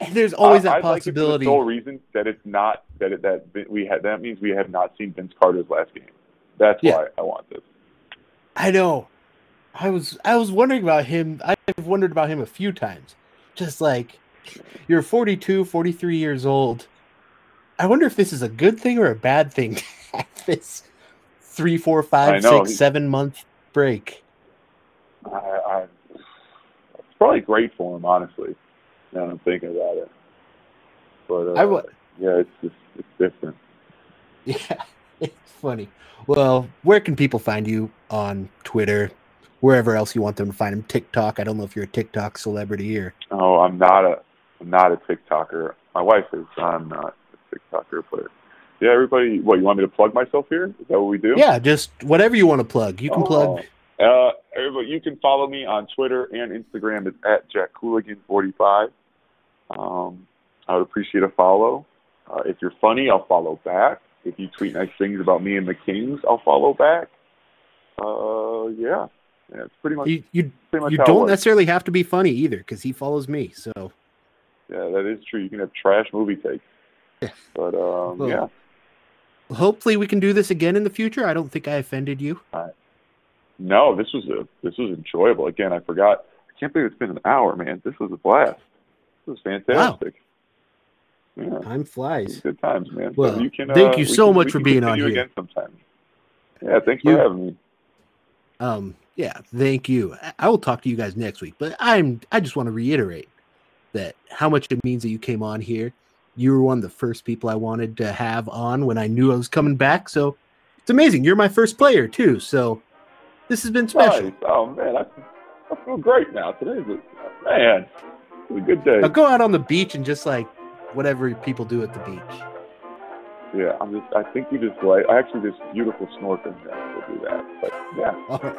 And there's always I, that I'd like it possibility. for the sole reason that it's not that it, that we had that means we have not seen Vince Carter's last game. That's Yeah. why I want this. I know. I was I was wondering about him. I've wondered about him a few times. Just like you're 42, 43 years old. I wonder if this is a good thing or a bad thing. to have this three, four, five, six, seven month break. I, I, it's probably great for him, honestly. Now that I'm thinking about it. But uh, I wa- yeah, it's just it's different. Yeah, it's funny. Well, where can people find you on Twitter? Wherever else you want them to find them. TikTok. I don't know if you're a TikTok celebrity here. Oh, I'm not a I'm not a TikToker. My wife is. I'm not a TikToker, but yeah, everybody. What you want me to plug myself here? Is that what we do? Yeah, just whatever you want to plug. You can plug. Uh, everybody, you can follow me on Twitter and Instagram. It's at Jack Cooligan45. Um, I would appreciate a follow. Uh, if you're funny, I'll follow back. If you tweet nice things about me and the Kings, I'll follow back. Uh, yeah, yeah, it's pretty much You you, pretty much you don't necessarily have to be funny either, because he follows me. So Yeah, that is true. You can have trash movie takes, but um, yeah. Hopefully we can do this again in the future. I don't think I offended you. No, this was a this was enjoyable. Again, I forgot. I can't believe it's been an hour, man. This was a blast. This was fantastic. Yeah, Time flies. good times, man. Well, you can, thank uh, you so can- much for being on here. again sometime. Yeah, thanks for You- having me. Um, yeah, thank you. I- I will talk to you guys next week, but I'm I just want to reiterate that how much it means that you came on here. You were one of the first people I wanted to have on when I knew I was coming back. So it's amazing. You're my first player too. So this has been special. Nice. Oh man, I, I feel great now. Today's a man. A good day. Now go out on the beach and just like whatever people do at the beach. Yeah, I'm just. I think you just like. I actually just beautiful snorkeling. Yeah, we'll do that. But yeah, All right.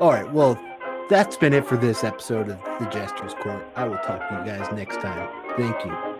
All right. Well, that's been it for this episode of the Jester's Court. I will talk to you guys next time. Thank you.